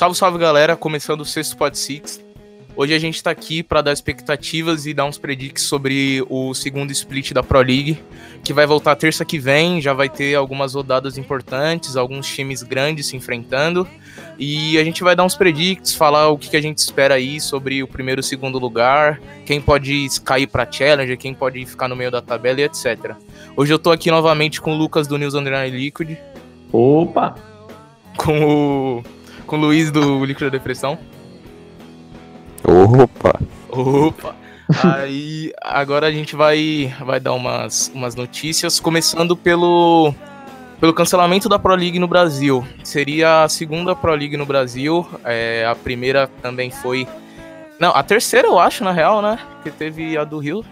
Salve, salve galera, começando o sexto Pod Six. Hoje a gente está aqui para dar expectativas e dar uns predicts sobre o segundo split da Pro League, que vai voltar terça que vem. Já vai ter algumas rodadas importantes, alguns times grandes se enfrentando. E a gente vai dar uns predicts, falar o que, a gente espera aí sobre o primeiro e segundo lugar, quem pode cair para Challenger, quem pode ficar no meio da tabela e etc. Hoje eu tô aqui novamente com o Lucas do News Underline Liquid. Opa! Com o, com o Luiz do Liquid da Depressão. Opa! Opa! Aí agora a gente vai, vai dar umas, umas notícias, começando pelo, pelo cancelamento da Pro League no Brasil. Seria a segunda Pro League no Brasil. É, a primeira também foi. Não, a terceira eu acho, na real, né? Que teve a do Rio.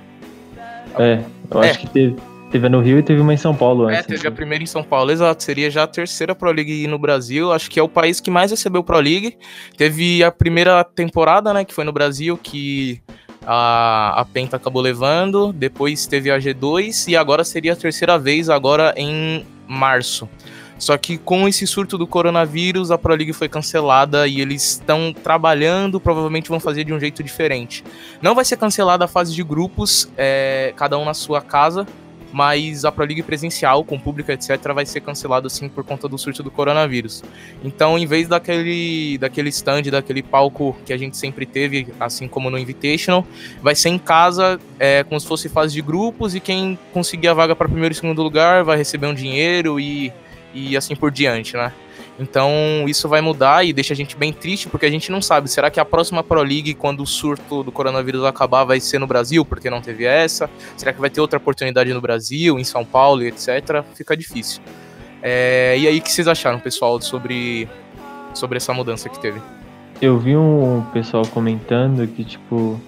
É, eu é. acho que teve. Teve no Rio e teve uma em São Paulo é, antes. É, teve a primeira em São Paulo, exato. Seria já a terceira Pro League no Brasil. Acho que é o país que mais recebeu Pro League. Teve a primeira temporada, né, que foi no Brasil, que a, a Penta acabou levando. Depois teve a G2 e agora seria a terceira vez, agora em março. Só que com esse surto do coronavírus, a Pro League foi cancelada e eles estão trabalhando, provavelmente vão fazer de um jeito diferente. Não vai ser cancelada a fase de grupos, é, cada um na sua casa, mas a Pro League presencial, com público, etc., vai ser cancelado assim por conta do surto do coronavírus. Então, em vez daquele, daquele stand, daquele palco que a gente sempre teve, assim como no Invitational, vai ser em casa, é, como se fosse fase de grupos, e quem conseguir a vaga para primeiro e segundo lugar vai receber um dinheiro e, e assim por diante, né? Então isso vai mudar e deixa a gente bem triste porque a gente não sabe. Será que a próxima Pro League, quando o surto do coronavírus acabar, vai ser no Brasil porque não teve essa? Será que vai ter outra oportunidade no Brasil, em São Paulo etc? Fica difícil. É, e aí, o que vocês acharam, pessoal, sobre, sobre essa mudança que teve? Eu vi um pessoal comentando que, tipo,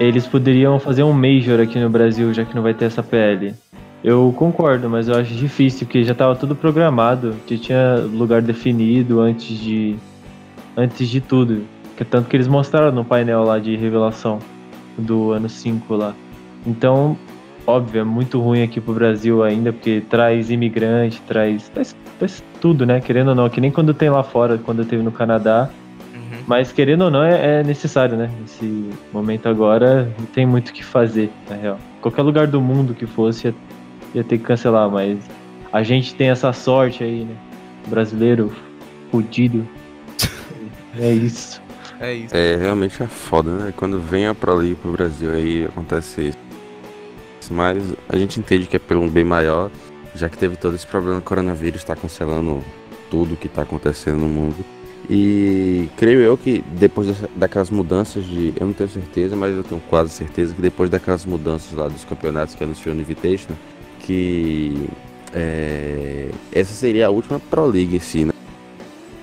eles poderiam fazer um Major aqui no Brasil, já que não vai ter essa PL. Eu concordo, mas eu acho difícil, porque já estava tudo programado, que tinha lugar definido antes de antes de tudo. Que tanto que eles mostraram no painel lá de revelação do ano 5 lá. Então, óbvio, é muito ruim aqui pro Brasil ainda, porque traz imigrante, traz, traz, traz tudo, né? Querendo ou não, que nem quando tem lá fora, quando teve no Canadá. Uhum. Mas querendo ou não, é, é, necessário, né? Nesse momento agora, não tem muito o que fazer, na real. Qualquer lugar do mundo que fosse, ia ter que cancelar, mas a gente tem essa sorte aí, né? Brasileiro fudido. é isso. É isso. É, realmente é foda, né? Quando vem a Pro League pro Brasil aí acontece isso. Mas a gente entende que é pelo um bem maior, já que teve todo esse problema do coronavírus, está cancelando tudo que está acontecendo no mundo. E creio eu que depois daquelas mudanças de. Eu não tenho certeza, mas eu tenho quase certeza que depois daquelas mudanças lá dos campeonatos que anunciou no Invitation, que é, essa seria a última Pro League em si, né?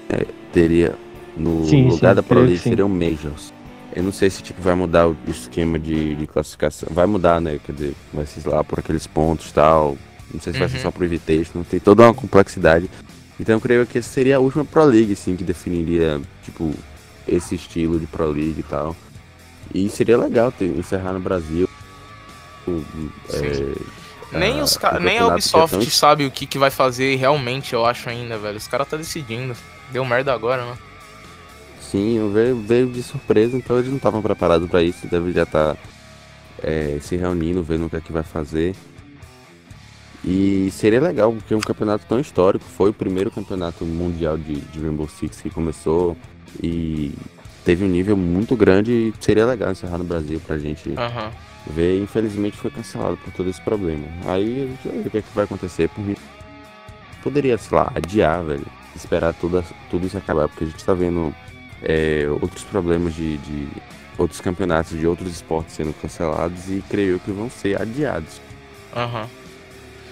É, teria no sim, lugar sim, da Pro League seriam Majors. Eu não sei se tipo, vai mudar o esquema de, de, classificação. Vai mudar, né? Quer dizer, vai ser lá por aqueles pontos e tal. Não sei se uhum. vai ser uhum. só pro Invitation. Tem toda uma complexidade. Então eu creio que essa seria a última Pro League, assim, que definiria, tipo, esse estilo de Pro League e tal. E seria legal ter, encerrar no Brasil. É, nem, ah, os nem a Ubisoft tão... sabe o que, que vai fazer realmente, eu acho ainda, velho. Os caras tá decidindo. Deu merda agora, né? Sim, veio, veio de surpresa, então eles não estavam preparados para isso. Deve já estar tá, é, se reunindo, vendo o que é que vai fazer. E seria legal, porque é um campeonato tão histórico. Foi o primeiro campeonato mundial de, de Rainbow Six que começou. E teve um nível muito grande. E seria legal encerrar no Brasil pra gente. Uhum ver, infelizmente foi cancelado por todo esse problema. Aí a gente vai ver o que, é que vai acontecer. Por mim, poderia, sei lá, adiar, velho. Esperar tudo, tudo isso acabar, porque a gente tá vendo é, outros problemas de, de, outros campeonatos de outros esportes sendo cancelados e creio que vão ser adiados. Uhum.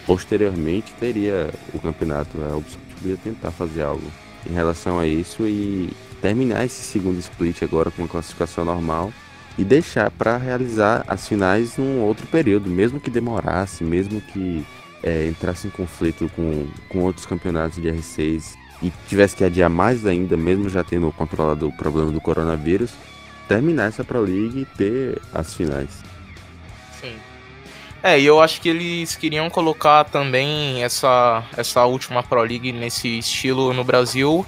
Posteriormente teria o campeonato, a Ubisoft poderia tentar fazer algo em relação a isso e terminar esse segundo split agora com uma classificação normal e deixar para realizar as finais num outro período, mesmo que demorasse, mesmo que é, entrasse em conflito com, com outros campeonatos de R6 e tivesse que adiar mais ainda, mesmo já tendo controlado o problema do coronavírus, terminar essa Pro League e ter as finais. Sim. É, e eu acho que eles queriam colocar também essa, essa última Pro League nesse estilo no Brasil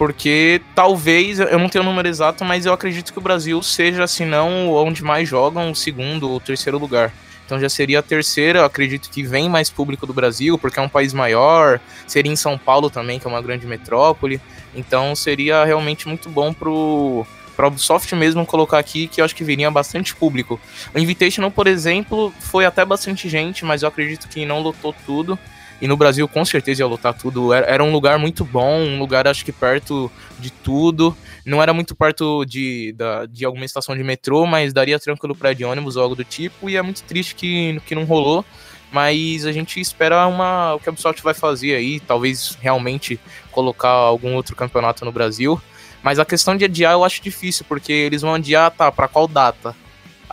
porque talvez, eu não tenho o número exato, mas eu acredito que o Brasil seja, se não onde mais jogam, o segundo ou terceiro lugar. Então já seria a terceira, eu acredito que vem mais público do Brasil, porque é um país maior, seria em São Paulo também, que é uma grande metrópole. Então seria realmente muito bom pro para Ubisoft mesmo colocar aqui que eu acho que viria bastante público. O Invitational, por exemplo, foi até bastante gente, mas eu acredito que não lotou tudo. E no Brasil, com certeza, ia lotar tudo. Era um lugar muito bom, um lugar, acho que perto de tudo. Não era muito perto de, da, de alguma estação de metrô, mas daria tranquilo para de ônibus ou algo do tipo. E é muito triste que, que não rolou. Mas a gente espera uma, o que a Ubisoft vai fazer aí. Talvez realmente colocar algum outro campeonato no Brasil. Mas a questão de adiar eu acho difícil, porque eles vão adiar, tá, pra qual data?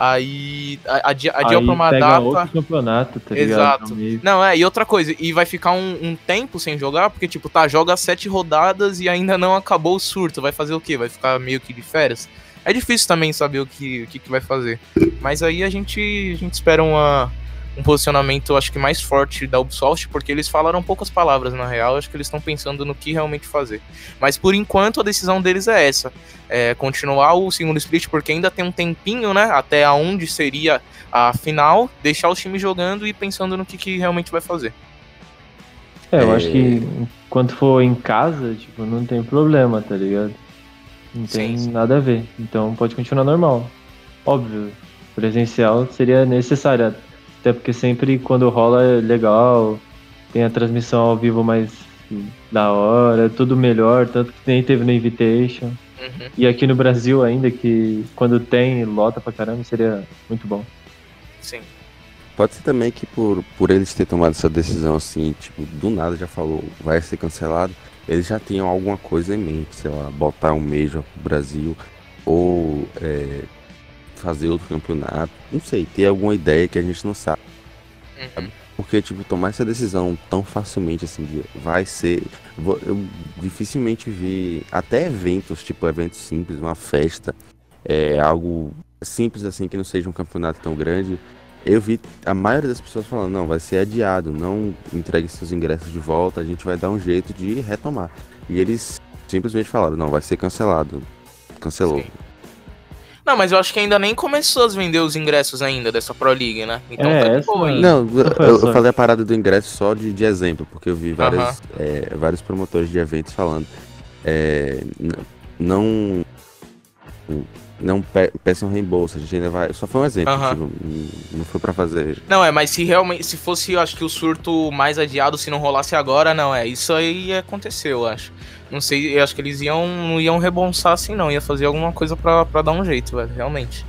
Aí adia, adiou pra uma data. outro campeonato, tá Exato. ligado? Não, é, e outra coisa, e vai ficar um, um, tempo sem jogar, porque, tipo, tá, joga sete rodadas e ainda não acabou o surto. Vai fazer o quê? Vai ficar meio que de férias? É difícil também saber o que, o que, que vai fazer. Mas aí a gente, a gente espera uma, um posicionamento, acho que mais forte da Ubisoft, porque eles falaram poucas palavras na real, acho que eles estão pensando no que realmente fazer. Mas por enquanto a decisão deles é essa: é continuar o segundo split, porque ainda tem um tempinho, né? Até aonde seria a final, deixar os times jogando e pensando no que, que realmente vai fazer. É, eu acho que enquanto for em casa, tipo, não tem problema, tá ligado? Não tem sim, sim. nada a ver. Então pode continuar normal. Óbvio, presencial seria necessário até porque sempre quando rola é legal, tem a transmissão ao vivo mais da hora, é tudo melhor, tanto que nem teve no Invitation. Uhum. E aqui no Brasil ainda, que quando tem, lota pra caramba, seria muito bom. Sim. Pode ser também que por, por eles ter tomado essa decisão assim, tipo, do nada já falou, vai ser cancelado, eles já tinham alguma coisa em mente, sei lá, botar um Major pro Brasil, ou é, fazer outro campeonato. Não sei, ter alguma ideia que a gente não sabe. Uhum. Porque, tipo, tomar essa decisão tão facilmente assim, vai ser. Eu dificilmente vi até eventos, tipo eventos simples, uma festa, é, algo simples assim, que não seja um campeonato tão grande. Eu vi a maioria das pessoas falando, não, vai ser adiado, não entregue seus ingressos de volta, a gente vai dar um jeito de retomar. E eles simplesmente falaram, não, vai ser cancelado. Cancelou. Sim. Não, mas eu acho que ainda nem começou a vender os ingressos ainda dessa Pro League, né? Então é, tá de boa ainda. Não, eu, eu, falei a parada do ingresso só de, de exemplo, porque eu vi várias, uh -huh. é, vários promotores de eventos falando. É, não. Não pe peçam reembolso, a gente ainda vai. Só foi um exemplo, tipo, não foi para fazer. Não, é, mas se realmente. Se fosse, eu acho que o surto mais adiado, se não rolasse agora, não, é. Isso aí aconteceu, eu acho. Não sei, eu acho que eles iam, não iam rebonçar assim, não. Ia fazer alguma coisa pra, pra dar um jeito, velho, realmente.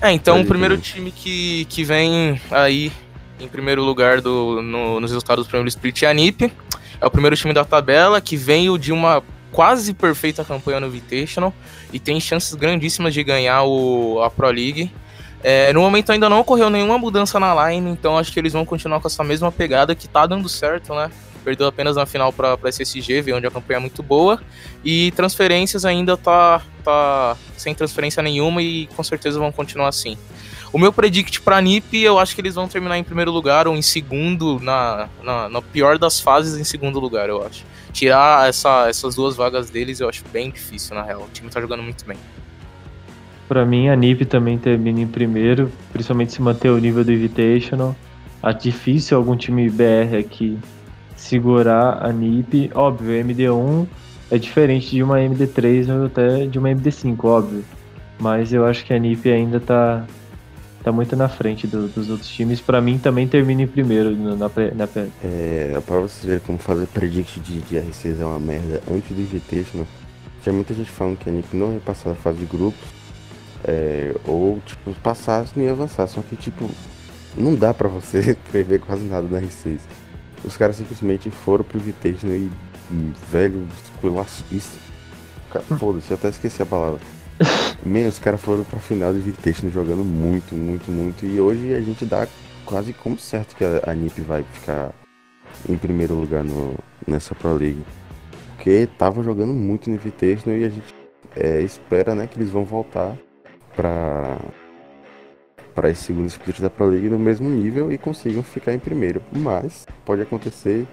É, então o primeiro time que, que vem aí em primeiro lugar do, no, nos resultados do primeiro split é a NiP. É o primeiro time da tabela que veio de uma quase perfeita campanha no Invitational e tem chances grandíssimas de ganhar o, a Pro League. É, no momento ainda não ocorreu nenhuma mudança na line, então acho que eles vão continuar com essa mesma pegada que tá dando certo, né? perdeu apenas na final para a SSG, onde a campanha é muito boa. E transferências ainda tá, tá sem transferência nenhuma e com certeza vão continuar assim. O meu predict para NiP, eu acho que eles vão terminar em primeiro lugar ou em segundo, na, na, na, pior das fases, em segundo lugar, eu acho. Tirar essa, essas duas vagas deles eu acho bem difícil, na real. O time tá jogando muito bem. Para mim, a NiP também termina em primeiro, principalmente se manter o nível do Invitational. Acho difícil algum time BR aqui segurar a NIP. Óbvio, a MD1 é diferente de uma MD3 ou até de uma MD5, óbvio. Mas eu acho que a NIP ainda tá, tá muito na frente do, dos outros times. Para mim também termina em primeiro na, na, na É, pra você ver como fazer predict de, de R6 é uma merda antes do Invitational. Tinha muita gente falando que a NIP não ia passar a fase de grupos. É, ou, tipo, passasse ia avançar. Só que, tipo, não dá pra você prever quase nada da R6. Os caras simplesmente foram pro Invitation e, e velho, isso. Foda-se, eu até esqueci a palavra. Man, os caras foram pra final do Invitation jogando muito, muito, muito. E hoje a gente dá quase como certo que a, a NiP vai ficar em primeiro lugar no, nessa Pro League. Porque tava jogando muito no Invitation e a gente é, espera né, que eles vão voltar pra para esse segundo split da Pro League no mesmo nível e consigam ficar em primeiro. Mas pode acontecer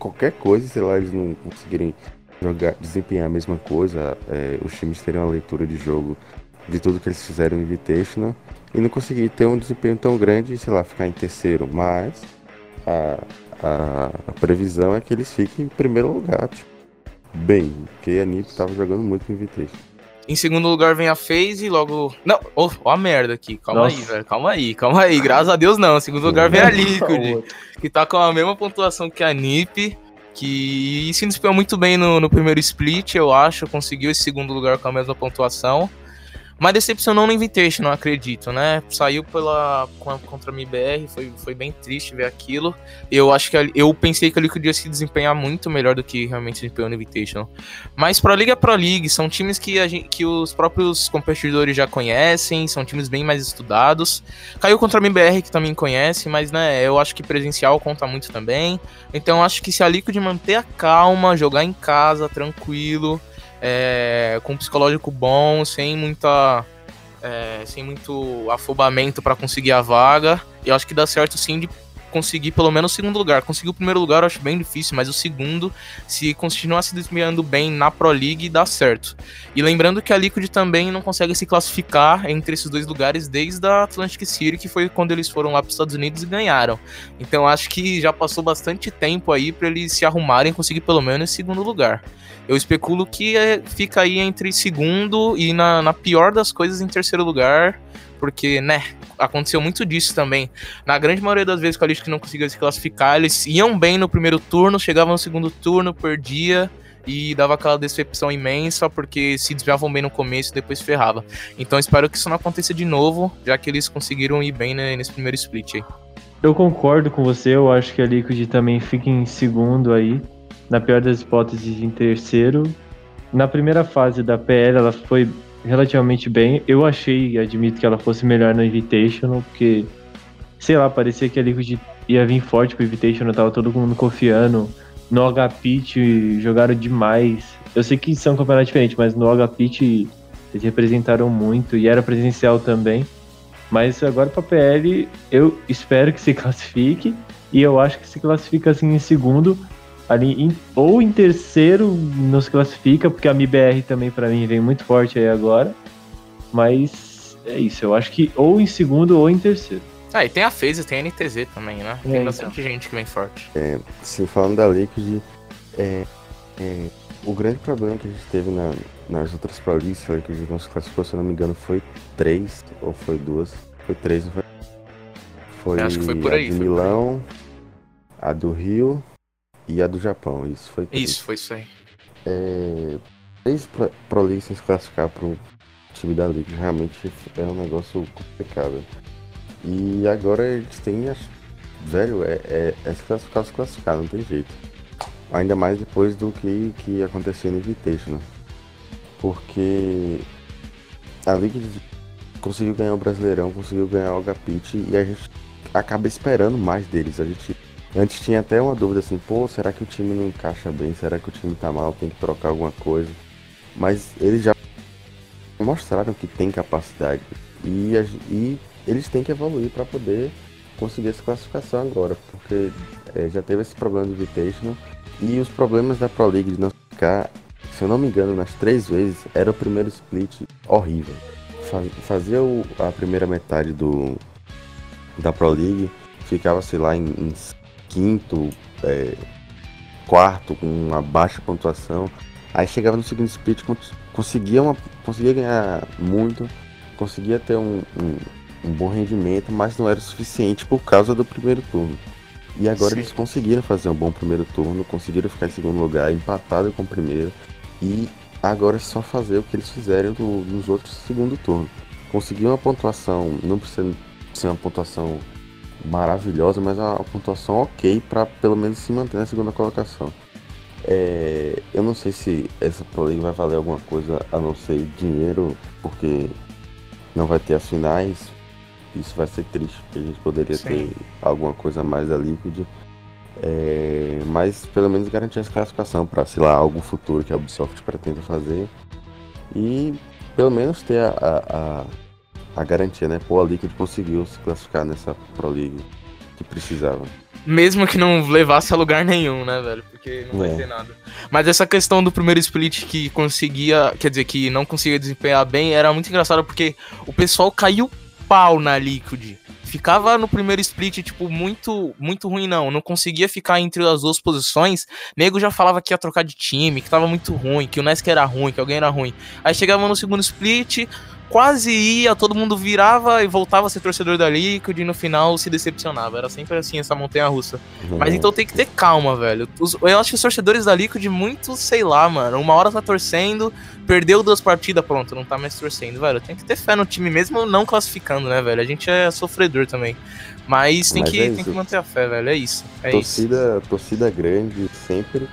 qualquer coisa, sei lá, eles não conseguirem jogar, desempenhar a mesma coisa, é, os times terem uma leitura de jogo de tudo que eles fizeram no Invitational e não conseguir ter um desempenho tão grande, sei lá, ficar em terceiro, mas a, a, a previsão é que eles fiquem em primeiro lugar, tipo, bem, porque a NiP tava jogando muito no Invitational. Em segundo lugar vem a FaZe e logo. Não, ó, oh, a merda aqui. Calma Nossa. aí, velho. Calma aí, calma aí. Graças a Deus não. Em segundo lugar vem a Liquid, que tá com a mesma pontuação que a NiP. Que se desempenhou muito bem no, no primeiro split, eu acho. Conseguiu esse segundo lugar com a mesma pontuação. Mas decepcionou no Invitation, não acredito, né? Saiu pela contra a MBR, foi, foi bem triste ver aquilo. Eu acho que eu pensei que a Liquid ia se desempenhar muito melhor do que realmente se desempenhou no Invitation. Mas Pro League é Pro League, são times que, gente, que os próprios competidores já conhecem, são times bem mais estudados. Caiu contra a MBR, que também conhece, mas né, eu acho que presencial conta muito também. Então acho que se a Liquid manter a calma, jogar em casa, tranquilo é, com um psicológico bom, sem muita. É, sem muito afobamento para conseguir a vaga. Eu acho que dá certo sim de conseguir pelo menos o segundo lugar. Conseguir o primeiro lugar eu acho bem difícil, mas o segundo, se continuar se desempenhando bem na Pro League, dá certo. E lembrando que a Liquid também não consegue se classificar entre esses dois lugares desde a Atlantic City, que foi quando eles foram lá para os Estados Unidos e ganharam. Então acho que já passou bastante tempo aí para eles se arrumarem e conseguir pelo menos esse segundo lugar. Eu especulo que é, fica aí entre segundo e, na, na pior das coisas, em terceiro lugar porque, né, aconteceu muito disso também. Na grande maioria das vezes que a Liquid não conseguia se classificar, eles iam bem no primeiro turno, chegavam no segundo turno, perdia e dava aquela decepção imensa porque se desviavam bem no começo e depois ferrava. Então espero que isso não aconteça de novo, já que eles conseguiram ir bem né, nesse primeiro split aí. Eu concordo com você, eu acho que a Liquid também fica em segundo aí na pior das hipóteses, em terceiro. Na primeira fase da PL, ela foi relativamente bem. Eu achei, admito que ela fosse melhor no Invitational, porque, sei lá, parecia que a Liquid ia vir forte pro Invitational, tava todo mundo confiando. No HPIT jogaram demais. Eu sei que são campeonatos diferentes, mas no HPIT eles representaram muito e era presencial também. Mas agora para PL, eu espero que se classifique e eu acho que se classifica assim em segundo ali em, ou em terceiro nos classifica, porque a MIBR também para mim vem muito forte aí agora. Mas é isso, eu acho que ou em segundo ou em terceiro. Ah, e tem a FaZe, tem a NTZ também, né? Tem é, bastante então. gente que vem forte. É, se falando da Liquid, é, é, o grande problema que a gente teve na, nas outras Pro Leagues, que a gente não se classificou, se eu não me engano, foi três ou foi duas. Foi três, não foi? Foi, acho que foi por aí. A de Milão, a do Rio e a do Japão. Isso foi três. Isso, foi isso aí. É, três Pro League sem se classificar pro time da Liga realmente é um negócio complicado. E agora eles têm. Velho, é, é, é se classificar, se classificar, não tem jeito. Ainda mais depois do que, que aconteceu no Invitational. Porque a Liga conseguiu ganhar o Brasileirão, conseguiu ganhar o Gapit e a gente acaba esperando mais deles. A gente Antes tinha até uma dúvida assim, pô, será que o time não encaixa bem? Será que o time tá mal? Tem que trocar alguma coisa? Mas eles já mostraram que tem capacidade e, e eles têm que evoluir para poder conseguir essa classificação agora, porque é, já teve esse problema do Invitational e os problemas da Pro League de não ficar, se eu não me engano, nas três vezes, era o primeiro split horrível. Fazia a primeira metade do da Pro League, ficava, sei lá, em, em quinto, é, quarto, com uma baixa pontuação. Aí chegava no segundo split, conseguia, uma, conseguia ganhar muito, conseguia ter um, um, um, bom rendimento, mas não era o suficiente por causa do primeiro turno. E agora Sim. eles conseguiram fazer um bom primeiro turno, conseguiram ficar em segundo lugar, empatado com o primeiro. E agora é só fazer o que eles fizeram do, nos outros segundo turno. Conseguir uma pontuação, não precisa ser uma pontuação maravilhosa, mas uma pontuação ok para pelo menos se manter na segunda colocação. É, eu não sei se essa Pro League vai valer alguma coisa a não ser dinheiro, porque não vai ter as finais. Isso vai ser triste, porque a gente poderia Sim. ter alguma coisa a mais da Liquid. É, mas pelo menos garantir essa classificação para, sei lá, algo futuro que a Ubisoft pretende fazer. E pelo menos ter a, a a garantia, né? Pô, a Liquid conseguiu se classificar nessa Pro League que precisava. Mesmo que não levasse a lugar nenhum, né, velho? Porque não É. vai ter nada. Mas essa questão do primeiro split que conseguia, quer dizer, que não conseguia desempenhar bem, era muito engraçado porque o pessoal caiu pau na Liquid. Ficava no primeiro split, tipo, muito, muito ruim, não. Não conseguia ficar entre as duas posições. Nego já falava que ia trocar de time, que tava muito ruim, que o Nesk era ruim, que alguém era ruim. Aí chegava no segundo split, quase ia, todo mundo virava e voltava a ser torcedor da Liquid e no final se decepcionava. Era sempre assim, essa montanha russa. Mas então tem que ter calma, velho. Os- eu acho que os torcedores da Liquid, muito, sei lá, mano. Uma hora tá torcendo, perdeu duas partidas, pronto, não tá mais torcendo, velho. Tem que ter fé no time, mesmo não classificando, né, velho? A gente é sofredor também. Mas tem, Mas que, é tem que manter a fé, velho. É isso. É isso. torcida, torcida grande, sempre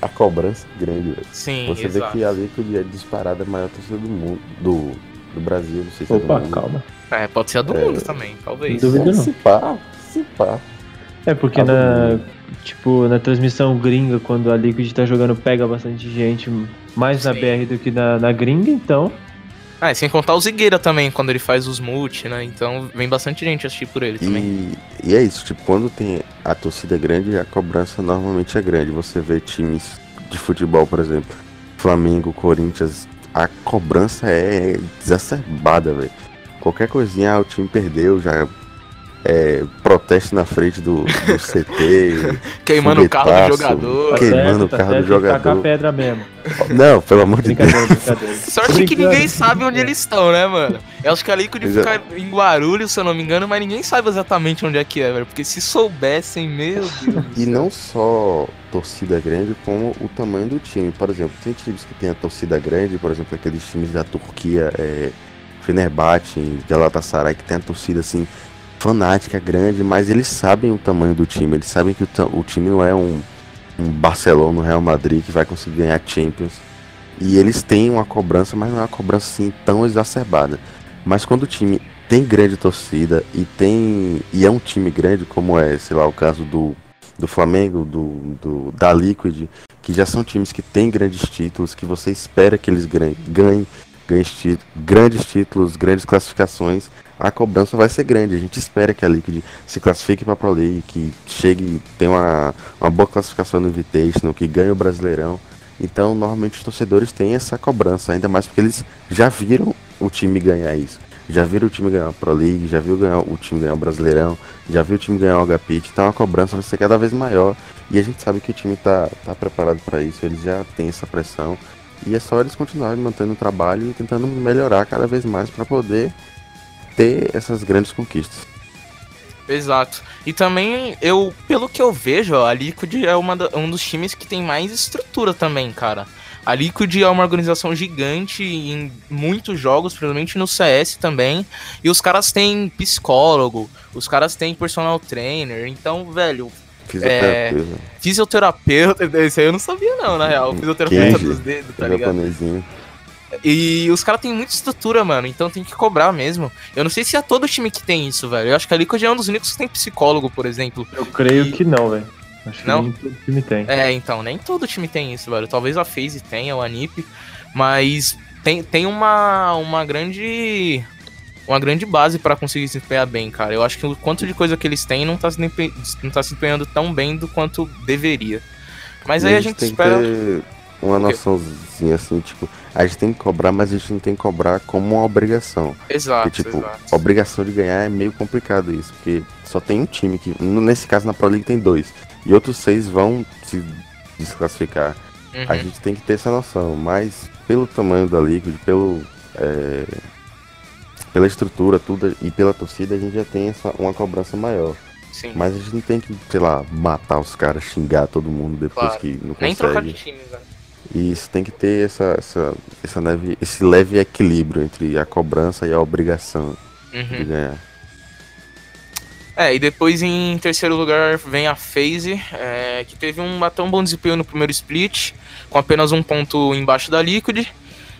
a cobrança grande, velho. Sim, Você vê exato. que a Liquid é disparada a maior torcida do mundo, do, do Brasil, não sei se é do Opa, mundo. calma. É, pode ser a do É. mundo também, talvez. Não duvido não. Se pá, se pá. É porque Ah, na, tipo, na transmissão gringa, quando a Liquid tá jogando, pega bastante gente, mais na Sim. BR do que na, na gringa, então. Ah, e sem contar o Zigueira também, quando ele faz os multi, né? Então vem bastante gente assistir por ele também. E, e é isso, tipo, quando tem a torcida grande, a cobrança normalmente é grande. Você vê times de futebol, por exemplo, Flamengo, Corinthians, a cobrança é exacerbada, velho. Qualquer coisinha, ah, o time perdeu, já é, protesto na frente do, do CT. Queimando o carro do. Tá jogador. Queimando certo, o tá carro do que tacar jogador. a pedra mesmo. Não, pelo amor de Deus. Sorte que ninguém sabe onde eles estão, né, mano? Eu acho que a Liquid Exa- fica em Guarulhos, se eu não me engano, mas ninguém sabe exatamente onde é que é, velho. Porque se soubessem, meu Deus. do E não só torcida grande, como o tamanho do time. Por exemplo, tem times que tem a torcida grande, por exemplo, aqueles times da Turquia, é, Fenerbahçe, Galatasaray, que tem a torcida assim, fanática, grande, mas eles sabem o tamanho do time, eles sabem que o, o time não é um, um Barcelona, um Real Madrid que vai conseguir ganhar Champions. E eles têm uma cobrança, mas não é uma cobrança assim tão exacerbada. Mas quando o time tem grande torcida e tem. e é um time grande, como é, sei lá, o caso do, do Flamengo, do, do, da Liquid, que já são times que têm grandes títulos, que você espera que eles ganhem, ganhem, ganhem tí- grandes títulos, grandes classificações, a cobrança vai ser grande. A gente espera que a Liquid se classifique para a Pro League, que chegue, tenha uma, uma boa classificação no Invitational, que ganhe o Brasileirão. Então, normalmente os torcedores têm essa cobrança, ainda mais porque eles já viram o time ganhar isso. Já viram o time ganhar a Pro League, já viu ganhar, o time ganhar o Brasileirão, já viu o time ganhar o HPIT, então a cobrança vai ser cada vez maior. E a gente sabe que o time tá, tá preparado para isso, eles já têm essa pressão. E é só eles continuarem mantendo o trabalho e tentando melhorar cada vez mais para poder ter essas grandes conquistas. Exato. E também, eu, pelo que eu vejo, a Liquid é uma um dos times que tem mais estrutura também, cara. A Liquid é uma organização gigante em muitos jogos, principalmente no CS também. E os caras têm psicólogo, os caras têm personal trainer. Então, velho, Fisioterapeuta, fisioterapeuta, esse aí eu não sabia não, na real. Fisioterapeuta Kenji, dos dedos, tá ligado? E os caras têm muita estrutura, mano, então tem que cobrar mesmo. Eu não sei se é todo time que tem isso, velho. Eu acho que a Liquid é um dos únicos que tem psicólogo, por exemplo. Eu creio E- que não, velho. Acho que Não? nem todo time tem. É, então, nem todo time tem isso, velho. Talvez a FaZe tenha, o Anip, mas tem, tem uma, uma grande uma grande base pra conseguir se empenhar bem, cara. Eu acho que o quanto de coisa que eles têm não tá se, não tá se empenhando tão bem do quanto deveria. Mas E aí a gente tem espera. que ter uma noçãozinha assim, tipo, a gente tem que cobrar, mas a gente não tem que cobrar como uma obrigação. Exato, Porque, tipo, exato. a obrigação de ganhar é meio complicado isso, porque só tem um time que. Nesse caso na Pro League tem dois. E outros seis vão se desclassificar. A Uhum. gente tem que ter essa noção, mas pelo tamanho da Liquid, pelo. é, pela estrutura, tudo, e pela torcida, a gente já tem essa, uma cobrança maior. Sim. Mas a gente não tem que, sei lá, matar os caras, xingar todo mundo depois Claro. que não Nem trocar consegue. de time, velho. E isso tem que ter essa, essa, essa leve, esse leve equilíbrio entre a cobrança e a obrigação de Uhum. ganhar. É, e depois em terceiro lugar vem a FaZe, é, que teve um tão bom desempenho no primeiro split, com apenas um ponto embaixo da Liquid.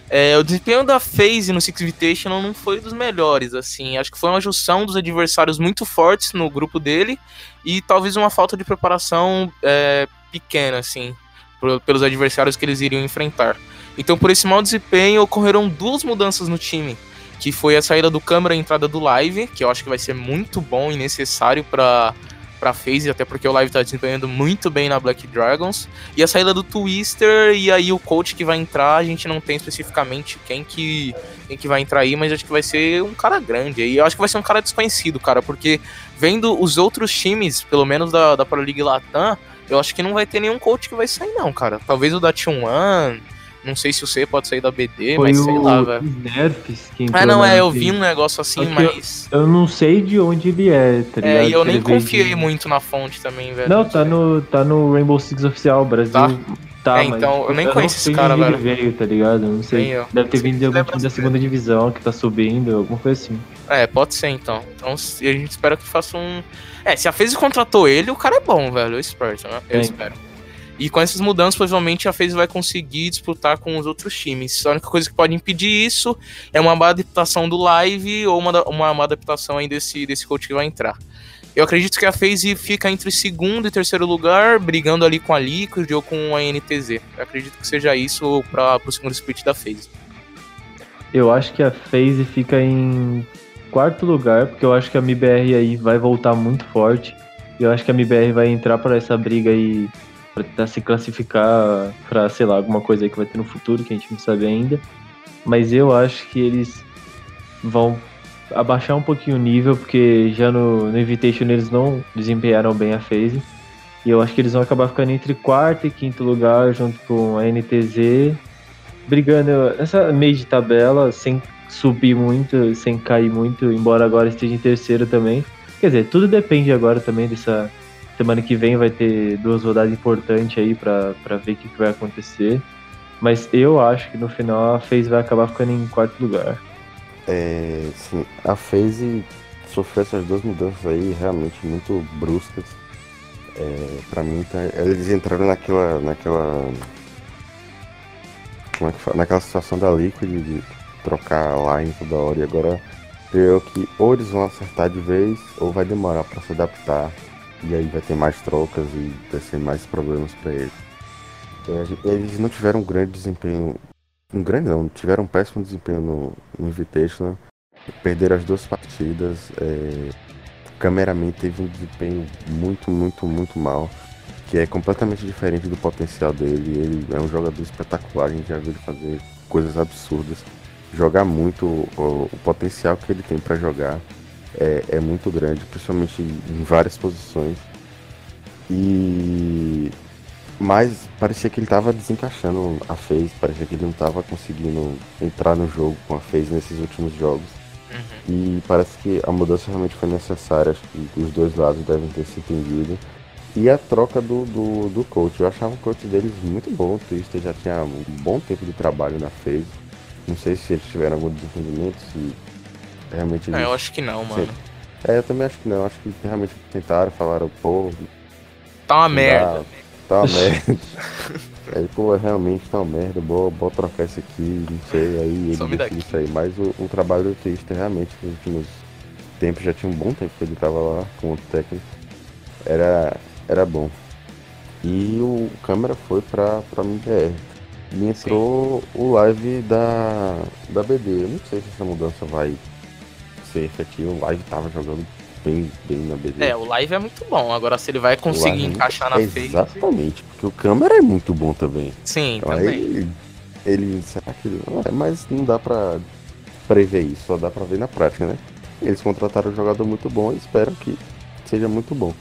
É, o desempenho da FaZe no Six Invitational não foi dos melhores, assim. Acho que foi uma junção dos adversários muito fortes no grupo dele e talvez uma falta de preparação é, pequena, assim, pelos adversários que eles iriam enfrentar. Então, por esse mau desempenho, ocorreram duas mudanças no time que foi a saída do câmera e a entrada do live, que eu acho que vai ser muito bom e necessário para pra FaZe, até porque o Live tá desempenhando muito bem na Black Dragons. E a saída do Twister, e aí o coach que vai entrar, a gente não tem especificamente quem que, quem que vai entrar aí, mas acho que vai ser um cara grande. E eu acho que vai ser um cara desconhecido, cara, porque vendo os outros times, pelo menos da, da Pro League Latam, eu acho que não vai ter nenhum coach que vai sair, não, cara. Talvez o da T1, não sei se o C pode sair da BD, Foi mas sei lá, velho. Nerfs que Ah, não, é, eu vi um negócio assim, mas. Eu, eu, não sei de onde ele é, tá ligado? É, e eu nem confiei de... muito na fonte também, velho. Não, tá no, tá no Rainbow Six Oficial, Brasil. Tá. Tá, é, então, eu nem eu conheço esse cara, velho. Veio, tá ligado? Não sei. Deve ter vindo de algum time da segunda divisão que tá subindo, alguma coisa assim. É, pode ser então. Então a gente espera que faça um. É, se a FaZe contratou ele, o cara é bom, velho. Eu espero, né? Eu é. espero. E com essas mudanças, provavelmente a FaZe vai conseguir disputar com os outros times. A única coisa que pode impedir isso é uma adaptação do live ou uma, uma, uma adaptação aí desse, desse coach que vai entrar. Eu acredito que a FaZe fica entre segundo e terceiro lugar, brigando ali com a Liquid ou com a NTZ. Eu acredito que seja isso para o segundo split da FaZe. Eu acho que a FaZe fica em quarto lugar, porque eu acho que a MBR aí vai voltar muito forte. E eu acho que a MBR vai entrar para essa briga aí para tentar se classificar para, sei lá, alguma coisa que vai ter no futuro que a gente não sabe ainda. Mas eu acho que eles vão abaixar um pouquinho o nível, porque já no, no Invitation eles não desempenharam bem a phase. E eu acho que eles vão acabar ficando entre quarto e quinto lugar, junto com a NTZ, brigando nessa meio de tabela, sem subir muito, sem cair muito, embora agora esteja em terceiro também. Quer dizer, tudo depende agora também dessa Semana que vem vai ter duas rodadas importantes aí para ver o que, que vai acontecer. Mas eu acho que no final a FaZe vai acabar ficando em quarto lugar. É, a FaZe sofreu essas duas mudanças aí realmente muito bruscas. É, para mim, tá, eles entraram naquela, naquela, como é que fala? naquela situação da Liquid de trocar line toda hora e agora eu que ou eles vão acertar de vez ou vai demorar para se adaptar e aí vai ter mais trocas e vai ser mais problemas para eles. É, eles não tiveram um grande desempenho. Um grande não, tiveram um péssimo desempenho no, no Invitational. Perderam as duas partidas. É, cameraman teve um desempenho muito, muito, muito mal. Que é completamente diferente do potencial dele. Ele é um jogador espetacular, a gente já viu ele fazer coisas absurdas. Jogar muito o, o potencial que ele tem para jogar é, é muito grande, principalmente em várias posições. E mas parecia que ele estava desencaixando a FaZe, parecia que ele não estava conseguindo entrar no jogo com a FaZe nesses últimos jogos. Uhum. E parece que a mudança realmente foi necessária, acho que os dois lados devem ter se entendido. E a troca do, do, do coach, eu achava o coach deles muito bom, o Twister já tinha um bom tempo de trabalho na FaZe. Não sei se eles tiveram algum desentendimento, se realmente. É, eu acho que não, mano. É, eu também acho que não. Acho que realmente tentaram, falaram, pô. Tá uma merda. Tá uma merda. Aí, pô, realmente tá uma merda, boa, boa trocar isso aqui, não sei, aí ele decidiu isso aí. Mas o, o, trabalho do Twister realmente nos últimos tempos, já tinha um bom tempo que ele tava lá com outro técnico, era, era bom. E o câmera foi pra, pra MBR. E entrou Sim. o live da, da BD. Eu não sei se essa mudança vai ser efetivo. O Live tava jogando bem, bem na BD. É, o Live é muito bom. Agora, se ele vai conseguir encaixar na frente. Exatamente, porque o câmera é muito bom também. Sim, então, também. Ele, ele, será que ele. É, mas não dá pra prever isso, só dá pra ver na prática, né? Eles contrataram um jogador muito bom e espero que seja muito bom.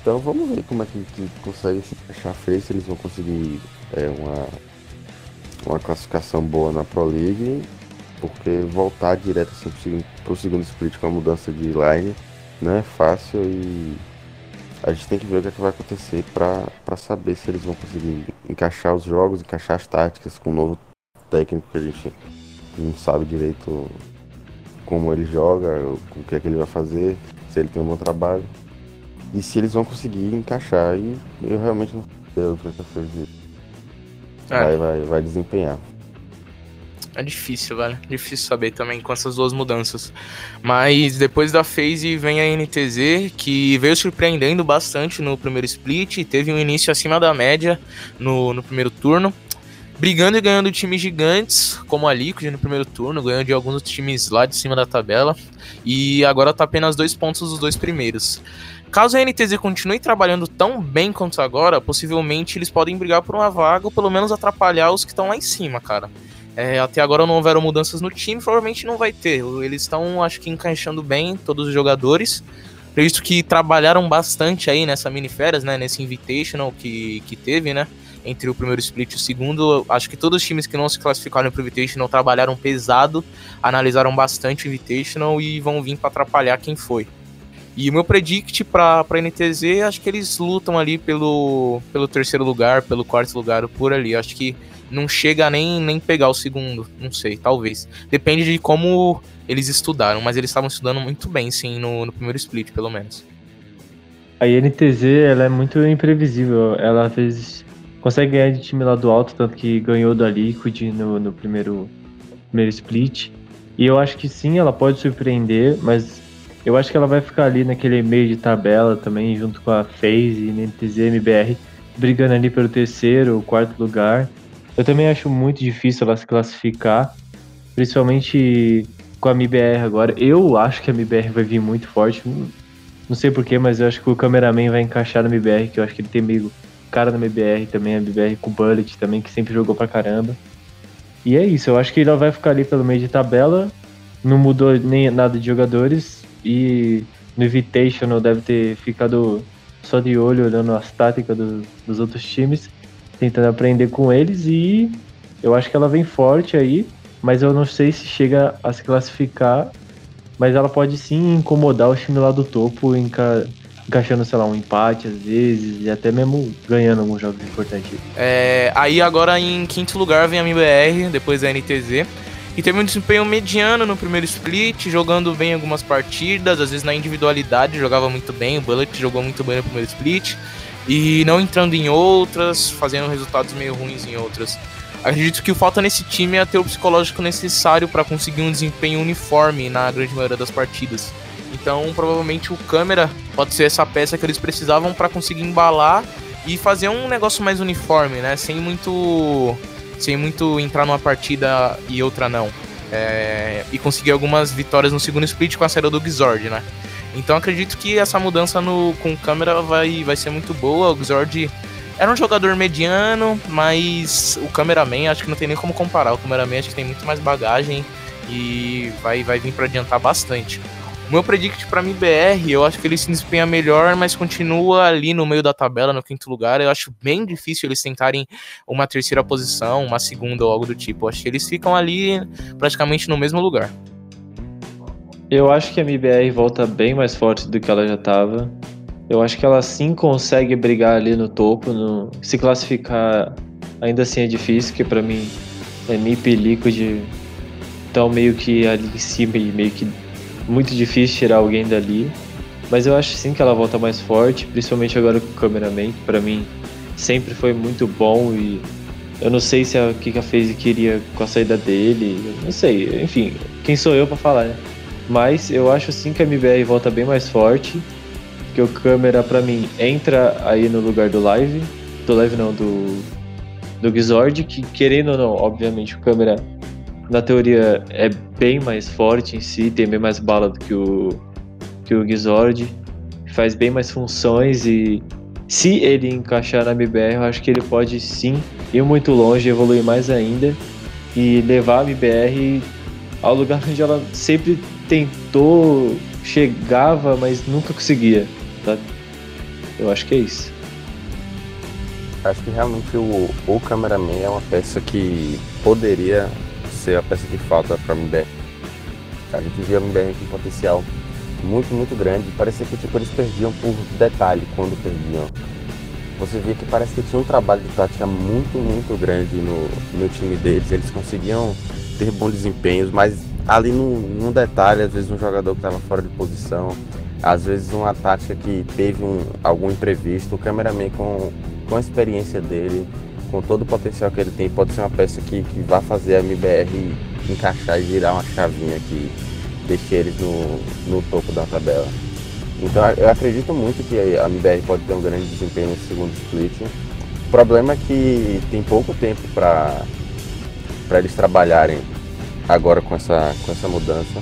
Então vamos ver como é que, que consegue se encaixar a se eles vão conseguir é, uma, uma classificação boa na Pro League porque voltar direto assim, pro segundo split com a mudança de line não é fácil e a gente tem que ver o que, é que vai acontecer para saber se eles vão conseguir encaixar os jogos, encaixar as táticas com o novo técnico que a gente não sabe direito como ele joga, o que é que ele vai fazer, se ele tem um bom trabalho. E se eles vão conseguir encaixar. E eu realmente não sei o que essa coisa é. vai, vai, vai desempenhar. É difícil, velho. Difícil saber também com essas duas mudanças. Mas depois da phase vem a NTZ, que veio surpreendendo bastante no primeiro split. Teve um início acima da média no, no primeiro turno. brigando e ganhando times gigantes, como a Liquid no primeiro turno, ganhando de alguns times lá de cima da tabela, e agora tá apenas dois pontos dos dois primeiros. Caso a NTZ continue trabalhando tão bem quanto agora, possivelmente eles podem brigar por uma vaga ou pelo menos atrapalhar os que estão lá em cima, cara. É, até agora não houveram mudanças no time, provavelmente não vai ter. Eles estão, acho que, encaixando bem todos os jogadores. Acredito que trabalharam bastante aí nessa mini férias, né? Nesse Invitational que, que teve, né? Entre o primeiro split e o segundo. Acho que todos os times que não se classificaram pro Invitational trabalharam pesado, analisaram bastante o Invitational e vão vir para atrapalhar quem foi. E o meu predict para NTZ, acho que eles lutam ali pelo, pelo terceiro lugar, pelo quarto lugar, por ali. Acho que não chega nem, nem pegar o segundo, não sei, talvez. Depende de como eles estudaram, mas eles estavam estudando muito bem, sim, no, no primeiro split, pelo menos. A NTZ, ela é muito imprevisível. Ela às vezes consegue ganhar de time lá do alto, tanto que ganhou da Liquid no, no primeiro, primeiro split. E eu acho que sim, ela pode surpreender, mas eu acho que ela vai ficar ali naquele meio de tabela também, junto com a FaZe, NTZ, MBR, brigando ali pelo terceiro ou quarto lugar. Eu também acho muito difícil ela se classificar, principalmente com a MBR agora. Eu acho que a MBR vai vir muito forte. Não sei porquê, mas eu acho que o cameraman vai encaixar na MBR, que eu acho que ele tem meio cara na MBR também, a MBR com o Bullet também, que sempre jogou pra caramba. E é isso, eu acho que ele vai ficar ali pelo meio de tabela. Não mudou nem nada de jogadores. E no Invitational deve ter ficado só de olho olhando as táticas do, dos outros times, tentando aprender com eles. E eu acho que ela vem forte aí, mas eu não sei se chega a se classificar. Mas ela pode sim incomodar o time lá do topo, enca encaixando, sei lá, um empate às vezes, e até mesmo ganhando alguns jogos importantes. É, aí agora em quinto lugar vem a MBR, depois a NTZ e teve um desempenho mediano no primeiro split, jogando bem algumas partidas, às vezes na individualidade jogava muito bem, o Bullet jogou muito bem no primeiro split, e não entrando em outras, fazendo resultados meio ruins em outras. Acredito que o falta nesse time é ter o psicológico necessário para conseguir um desempenho uniforme na grande maioria das partidas. Então, provavelmente o câmera pode ser essa peça que eles precisavam para conseguir embalar e fazer um negócio mais uniforme, né? Sem muito sem muito entrar numa partida e outra não. É, e conseguir algumas vitórias no segundo split com a saída do Gizord, né? Então acredito que essa mudança no, com câmera vai, vai ser muito boa. O Gizord era um jogador mediano, mas o cameraman acho que não tem nem como comparar. O cameraman acho que tem muito mais bagagem e vai, vai vir para adiantar bastante. O meu predict para mim BR, eu acho que ele se desempenha melhor, mas continua ali no meio da tabela, no quinto lugar. Eu acho bem difícil eles tentarem uma terceira posição, uma segunda ou algo do tipo. Eu acho que eles ficam ali praticamente no mesmo lugar. Eu acho que a MBR volta bem mais forte do que ela já estava. Eu acho que ela sim consegue brigar ali no topo, no... se classificar ainda assim é difícil, que para mim é NiP e Liquid estão meio que ali em cima e meio que muito difícil tirar alguém dali. Mas eu acho sim que ela volta mais forte, principalmente agora com o cameraman, que pra mim sempre foi muito bom e eu não sei se a que a queria com a saída dele, não sei, enfim, quem sou eu para falar, né? Mas eu acho sim que a MBR volta bem mais forte, que o câmera para mim entra aí no lugar do live, do live não, do do Gizord, que querendo ou não, obviamente o câmera na teoria é bem mais forte em si, tem bem mais bala do que o, que o Gizord, faz bem mais funções e se ele encaixar na MBR, eu acho que ele pode sim ir muito longe, evoluir mais ainda e levar a MBR ao lugar onde ela sempre tentou, chegava, mas nunca conseguia, sabe? Eu acho que é isso. Acho que realmente o, o cameraman é uma peça que poderia ser a peça que falta para MBR. A gente via a MBR com potencial muito, muito grande. Parecia que tipo, eles perdiam por detalhe quando perdiam. Você via que parece que tinha um trabalho de tática muito, muito grande no, no time deles. Eles conseguiam ter bons desempenhos, mas ali num, num detalhe, às vezes um jogador que estava fora de posição, às vezes uma tática que teve um, algum imprevisto, o cameraman com, com a experiência dele com todo o potencial que ele tem, pode ser uma peça que, que vai fazer a MBR encaixar e virar uma chavinha que deixe eles no, no topo da tabela. Então eu acredito muito que a MBR pode ter um grande desempenho no segundo split. problema é que tem pouco tempo para eles trabalharem agora com essa, com essa mudança.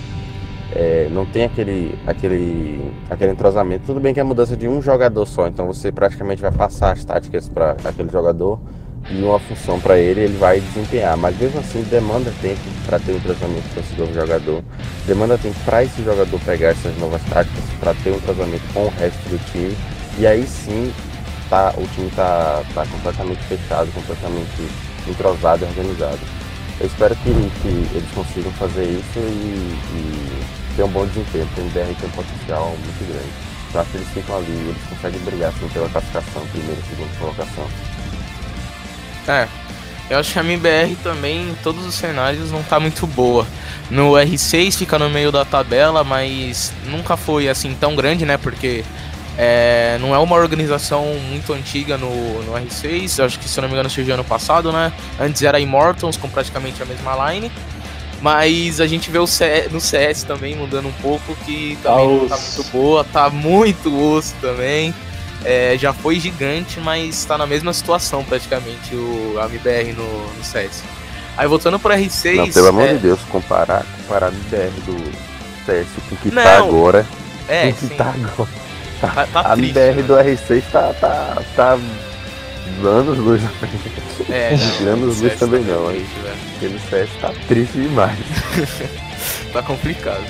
É, não tem aquele, aquele, aquele entrosamento. Tudo bem que é mudança de um jogador só, então você praticamente vai passar as táticas para aquele jogador e uma função para ele, ele vai desempenhar. Mas mesmo assim, demanda tempo para ter um entrosamento com esse novo jogador, demanda tempo para esse jogador pegar essas novas táticas, para ter um entrosamento com o resto do time, e aí sim tá, o time está tá completamente fechado, completamente entrosado e organizado. Eu espero que, que eles consigam fazer isso e, e ter um bom desempenho, porque o MBR tem um potencial muito grande. Eu acho que eles ficam ali, eles conseguem brigar assim, pela classificação, primeira e segunda colocação. É, eu acho que a MBR também, em todos os cenários, não tá muito boa. No R6 fica no meio da tabela, mas nunca foi assim tão grande, né? Porque é, não é uma organização muito antiga no, no R6, acho que se eu não me engano surgiu ano passado, né? Antes era Immortals com praticamente a mesma line. Mas a gente vê o no CS também mudando um pouco, que também tá não tá muito boa, tá muito osso também. É, já foi gigante, mas está na mesma situação praticamente o MBR no, no CS. Aí voltando pro R6. Não, pelo amor é... de Deus, comparar, comparar a MBR do CS com o que não, tá agora. É, com o que sim. tá agora. Tá, tá, tá a triste, MBR né? do R6 tá, tá, tá anos luz na frente. É, não, anos luz também tá não, triste, Aquele CS tá triste demais. tá complicado.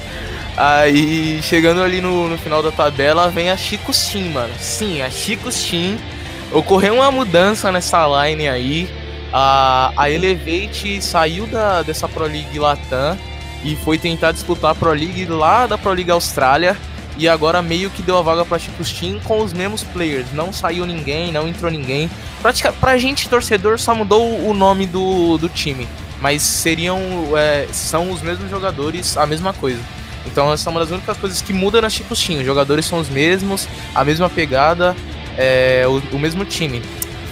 Aí, chegando ali no, no final da tabela, vem a Chico Sim, mano. Sim, a Chico Sim. Ocorreu uma mudança nessa line aí. A, a Elevate saiu da, dessa Pro League Latam e foi tentar disputar a Pro League lá da Pro League Austrália. E agora meio que deu a vaga pra Chico Steam com os mesmos players. Não saiu ninguém, não entrou ninguém. Pratica, pra gente, torcedor, só mudou o nome do, do time. Mas seriam. É, são os mesmos jogadores, a mesma coisa. Então essa é uma das únicas coisas que muda na Chico Steam. Os jogadores são os mesmos, a mesma pegada, é, o, o mesmo time.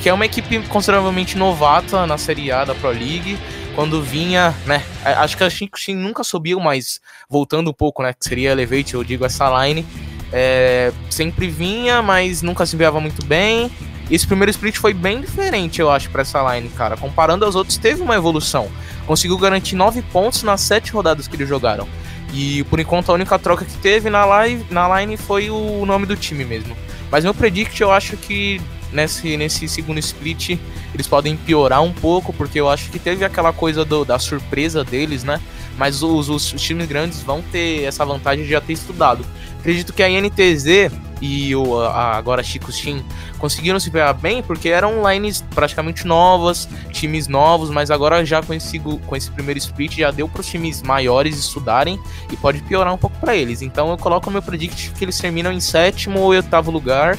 Que é uma equipe consideravelmente novata na Série A da Pro League quando vinha, né? Acho que a Steam nunca subiu, mas voltando um pouco, né? Que seria Elevate, eu digo essa line. É, sempre vinha, mas nunca se enviava muito bem. Esse primeiro split foi bem diferente, eu acho, para essa line, cara. Comparando aos outros, teve uma evolução. Conseguiu garantir 9 pontos nas 7 rodadas que eles jogaram. E por enquanto a única troca que teve na, live, na line foi o nome do time mesmo. Mas meu predict eu acho que nesse, nesse segundo split eles podem piorar um pouco, porque eu acho que teve aquela coisa do, da surpresa deles, né? Mas os, os, os, times grandes vão ter essa vantagem de já ter estudado. Acredito que a NTZ e o, a, agora Chico Steam conseguiram se pegar bem porque eram lines praticamente novas, times novos, mas agora já com esse, com esse primeiro split já deu para os times maiores estudarem e pode piorar um pouco para eles. Então eu coloco meu predict que eles terminam em sétimo ou oitavo lugar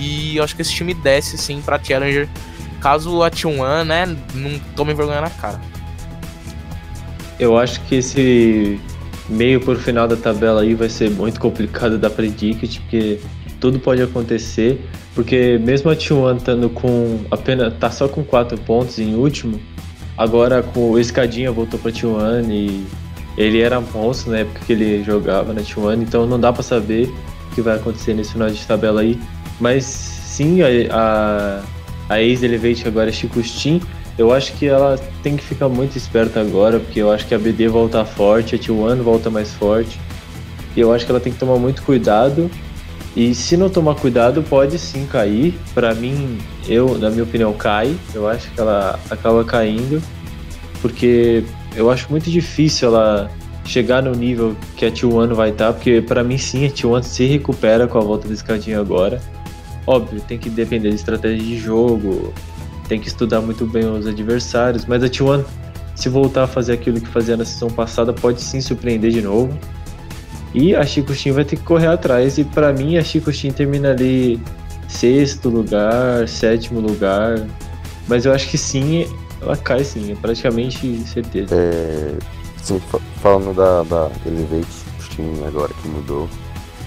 e eu acho que esse time desce sim para Challenger caso a T1, né, não tome vergonha na cara. Eu acho que esse meio por final da tabela aí vai ser muito complicado da predict, porque tudo pode acontecer, porque mesmo a T1 estando com apenas tá só com 4 pontos em último, agora com o Escadinha voltou para T1 e ele era monstro na época que ele jogava na T1, então não dá para saber o que vai acontecer nesse final de tabela aí, mas sim a, a, a ex-Elevate agora é Chico Steam, eu acho que ela tem que ficar muito esperta agora, porque eu acho que a BD volta forte, a T1 volta mais forte. E eu acho que ela tem que tomar muito cuidado e se não tomar cuidado, pode sim cair. Para mim, eu, na minha opinião, cai. Eu acho que ela acaba caindo, porque eu acho muito difícil ela chegar no nível que a T1 vai estar, tá, porque para mim sim, a T1 se recupera com a volta do escadinho agora. Óbvio, tem que depender de estratégia de jogo, tem que estudar muito bem os adversários, mas a T1, se voltar a fazer aquilo que fazia na sessão passada, pode sim surpreender de novo. E a Chico Steam vai ter que correr atrás. E para mim a Chico Steam termina ali sexto lugar, sétimo lugar. Mas eu acho que sim, ela cai sim, é praticamente certeza. É, sim, falando da, da Elevate Steam agora que mudou.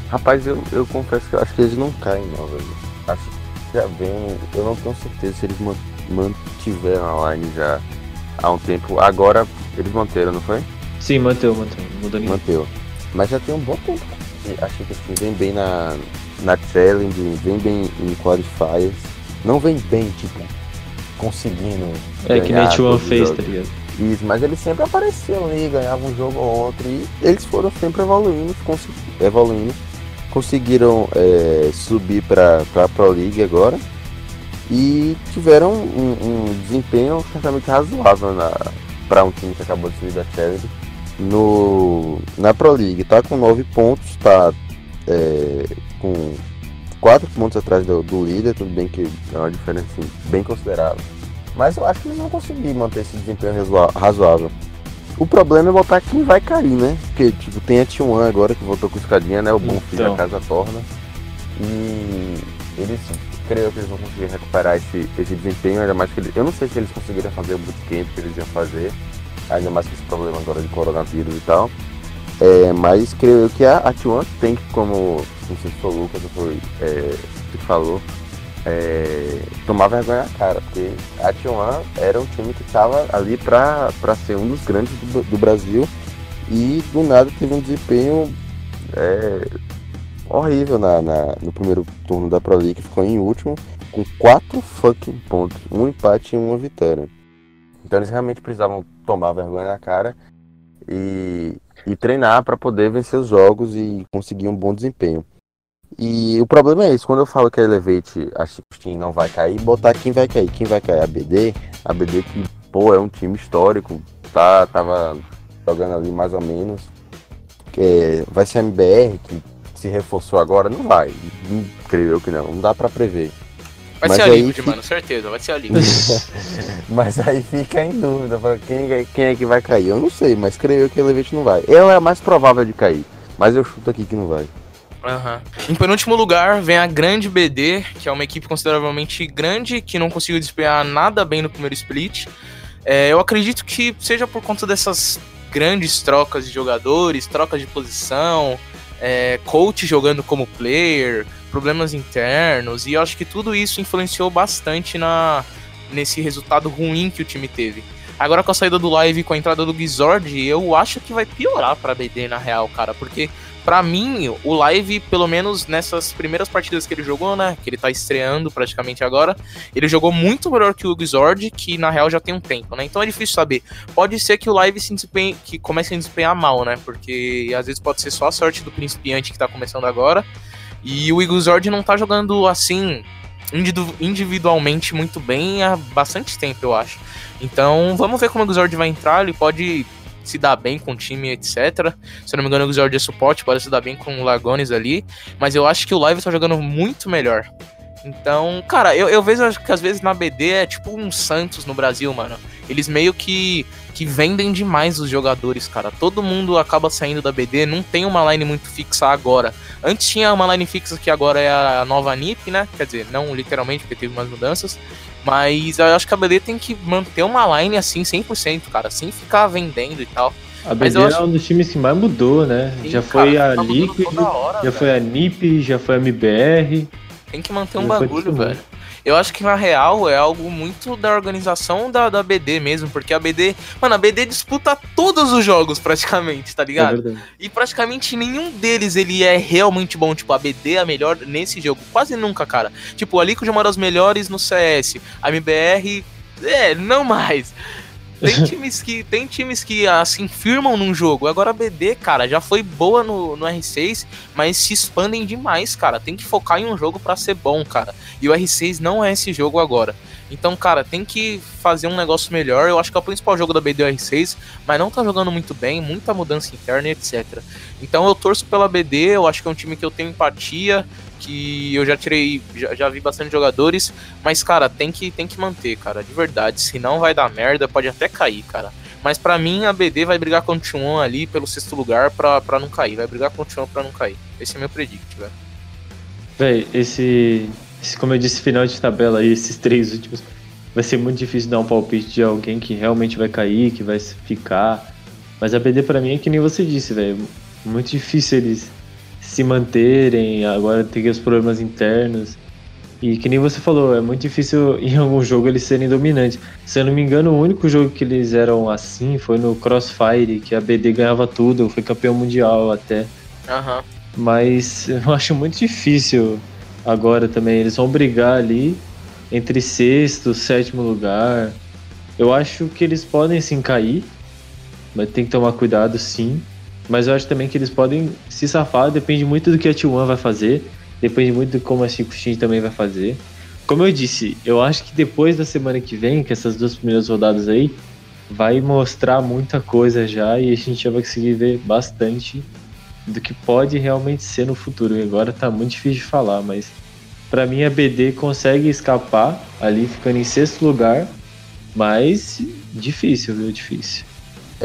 Rapaz, eu, eu confesso que eu acho que eles não caem não, velho. Acho que já vem. Eu não tenho certeza se eles mantiveram a line já há um tempo. Agora eles manteram, não foi? Sim, manteu, manteu. Mudou Manteu. Mas já tem um bom tempo. Achei que assim, vem bem na, na challenge, vem bem em qualifiers. Não vem bem, tipo, conseguindo. É que nem T1 fez, tá ligado? Isso, mas eles sempre apareciam ali, ganhavam um jogo ou outro. E eles foram sempre evoluindo, evoluindo. Conseguiram é, subir para a Pro League agora. E tiveram um, um desempenho certamente razoável para um time que acabou de subir da Chelsea no, na Pro League. Tá com 9 pontos, tá é, com 4 pontos atrás do, do, líder, tudo bem que é uma diferença assim, bem considerável. Mas eu acho que eles vão conseguir manter esse desempenho razoável. O problema é botar quem vai cair, né? Porque tipo, tem a T1 agora que voltou com escadinha, né? O bom filho então. da casa torna. E eles creio que eles vão conseguir recuperar esse, esse desempenho, ainda mais que eles, eu não sei se eles conseguiram fazer o bootcamp que eles iam fazer, ainda mais com esse problema agora de coronavírus e tal. É, mas creio que a, a T1 tem que, como não sei se foi o Lucas ou foi é, que falou, é, tomar vergonha na cara, porque a T1 era um time que estava ali para ser um dos grandes do, do, Brasil e do nada teve um desempenho é, horrível na, na, no primeiro turno da Pro League, ficou em último com quatro fucking pontos, um empate e uma vitória. Então eles realmente precisavam tomar vergonha na cara e, e treinar para poder vencer os jogos e conseguir um bom desempenho. E o problema é isso, quando eu falo que a Elevate, a Team não vai cair, botar quem vai cair. Quem vai cair? A BD. A BD que, pô, é um time histórico, tá, tava jogando ali mais ou menos. É, vai ser a MBR, que se reforçou agora, não vai. Não, creio eu que não, não dá para prever. Vai Mas ser a Liquid, fica... mano, certeza, vai ser a Liquid. mas aí fica em dúvida, quem, é, quem é que vai cair? Eu não sei, mas creio eu que a Elevate não vai. Ela é a mais provável de cair, mas eu chuto aqui que não vai. Uhum. Em penúltimo lugar vem a Grande BD, que é uma equipe consideravelmente grande, que não conseguiu despejar nada bem no primeiro split. É, eu acredito que seja por conta dessas grandes trocas de jogadores, trocas de posição, é, coach jogando como player, problemas internos, e eu acho que tudo isso influenciou bastante na, nesse resultado ruim que o time teve. Agora com a saída do live com a entrada do Gizord, eu acho que vai piorar pra BD na real, cara, porque para mim, o Live, pelo menos nessas primeiras partidas que ele jogou, né? Que ele tá estreando praticamente agora, ele jogou muito melhor que o Xord, que na real já tem um tempo, né? Então é difícil saber. Pode ser que o Live se que comece a desempenhar mal, né? Porque às vezes pode ser só a sorte do principiante que tá começando agora. E o Iguzord não tá jogando assim individualmente muito bem há bastante tempo, eu acho. Então, vamos ver como o Iguzord vai entrar. Ele pode se dá bem com o time, etc. Se não me engano, o Jorge é suporte, pode se dar bem com o Lagones ali. Mas eu acho que o Live tá jogando muito melhor. Então, cara, eu, eu vejo que às vezes na BD é tipo um Santos no Brasil, mano. Eles meio que, que vendem demais os jogadores, cara. Todo mundo acaba saindo da BD, não tem uma line muito fixa agora. Antes tinha uma line fixa que agora é a nova NIP, né? Quer dizer, não literalmente, porque teve umas mudanças. Mas eu acho que a BD tem que manter uma line assim 100%, cara, sem ficar vendendo e tal. A BD é um dos times que mais mudou, né? Sim, já foi cara, a tá Liquid, hora, já velho. foi a NiP, já foi a MBR. Tem que manter um bagulho, velho. Eu acho que na real é algo muito da organização da, da BD mesmo, porque a BD, mano, a BD disputa todos os jogos praticamente, tá ligado? É e praticamente nenhum deles ele é realmente bom, tipo, a BD é a melhor nesse jogo, quase nunca, cara. Tipo, a Liquid é uma das melhores no CS, a MBR, é, não mais. Tem times que tem times que assim firmam num jogo. Agora a BD, cara, já foi boa no, no R6, mas se expandem demais, cara. Tem que focar em um jogo para ser bom, cara. E o R6 não é esse jogo agora. Então, cara, tem que fazer um negócio melhor. Eu acho que é o principal jogo da BD é o R6, mas não tá jogando muito bem, muita mudança interna etc. Então eu torço pela BD, eu acho que é um time que eu tenho empatia, que eu já tirei, já, já, vi bastante jogadores, mas, cara, tem que, tem que manter, cara, de verdade. Senão vai dar merda, pode até cair, cara. Mas para mim, a BD vai brigar com o T1 ali pelo sexto lugar pra não cair. Vai brigar com o T1 pra não cair. Esse é meu predict, velho. Véi, esse, esse, como eu disse, final de tabela aí, esses três últimos, vai ser muito difícil dar um palpite de alguém que realmente vai cair, que vai ficar. Mas a BD para mim é que nem você disse, velho. Muito difícil eles se manterem, agora tem os problemas internos. E que nem você falou, é muito difícil em algum jogo eles serem dominantes. Se eu não me engano, o único jogo que eles eram assim foi no Crossfire, que a BD ganhava tudo, foi campeão mundial até. Uhum. Mas eu acho muito difícil agora também. Eles vão brigar ali. entre sexto, sétimo lugar. Eu acho que eles podem sim cair, mas tem que tomar cuidado sim. Mas eu acho também que eles podem se safar, depende muito do que a T1 vai fazer, depende muito de como a 5 também vai fazer. Como eu disse, eu acho que depois da semana que vem, que essas duas primeiras rodadas aí, vai mostrar muita coisa já e a gente já vai conseguir ver bastante do que pode realmente ser no futuro. E agora tá muito difícil de falar, mas para mim a BD consegue escapar ali ficando em sexto lugar, mas difícil, viu? Difícil.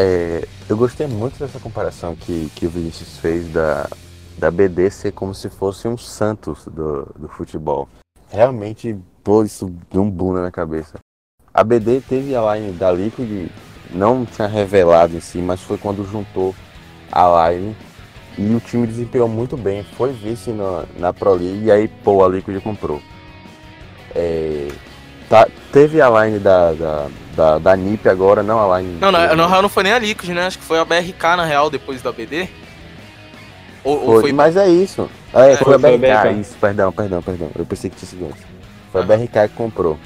É, eu gostei muito dessa comparação que, que o Vinícius fez da, da BD ser como se fosse um Santos do, do futebol. Realmente, pô, isso deu um boom na minha cabeça. A BD teve a line da Liquid, não tinha revelado em si, mas foi quando juntou a line e o time desempenhou muito bem, foi vice na, na Pro League e aí, pô, a Liquid comprou. É, tá, teve a line da, da, da, da NIP agora, não a line. Não, não, na real não foi nem a Liquid, né? Acho que foi a BRK na real depois da BD. Ou, foi, ou foi... Mas é isso. É, é foi, foi, a BRK, BRK, isso, perdão, perdão, perdão. Eu pensei que tinha sido antes. Foi a BRK que comprou.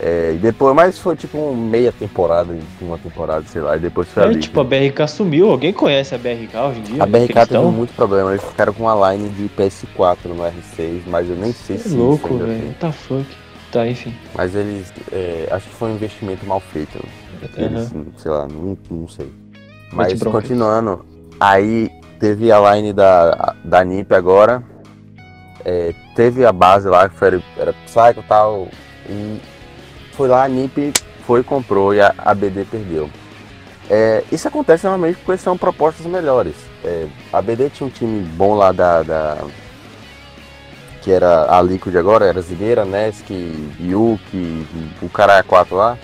É, e depois, mas foi tipo um meia temporada, uma temporada, sei lá, e depois foi é, ali. Tipo, a BRK sumiu, alguém conhece a BRK hoje em dia? A BRK teve muito problema, eles ficaram com uma line de PS4 no R6, mas eu nem sei é se. É louco, velho, what the fuck. Tá, enfim. Mas eles, é, acho que foi um investimento mal feito. Eles, uhum. Sei lá, não, não sei. Mas continuando, aí teve a line da, da NIP agora, é, teve a base lá que foi, era Psycho e tal, e foi lá, a NIP foi, comprou e a, a BD perdeu. É, isso acontece normalmente porque são propostas melhores. É, a BD tinha um time bom lá da, da que era a Liquid agora, era Zigueira, Nesk, Yuki, o cara 4 lá.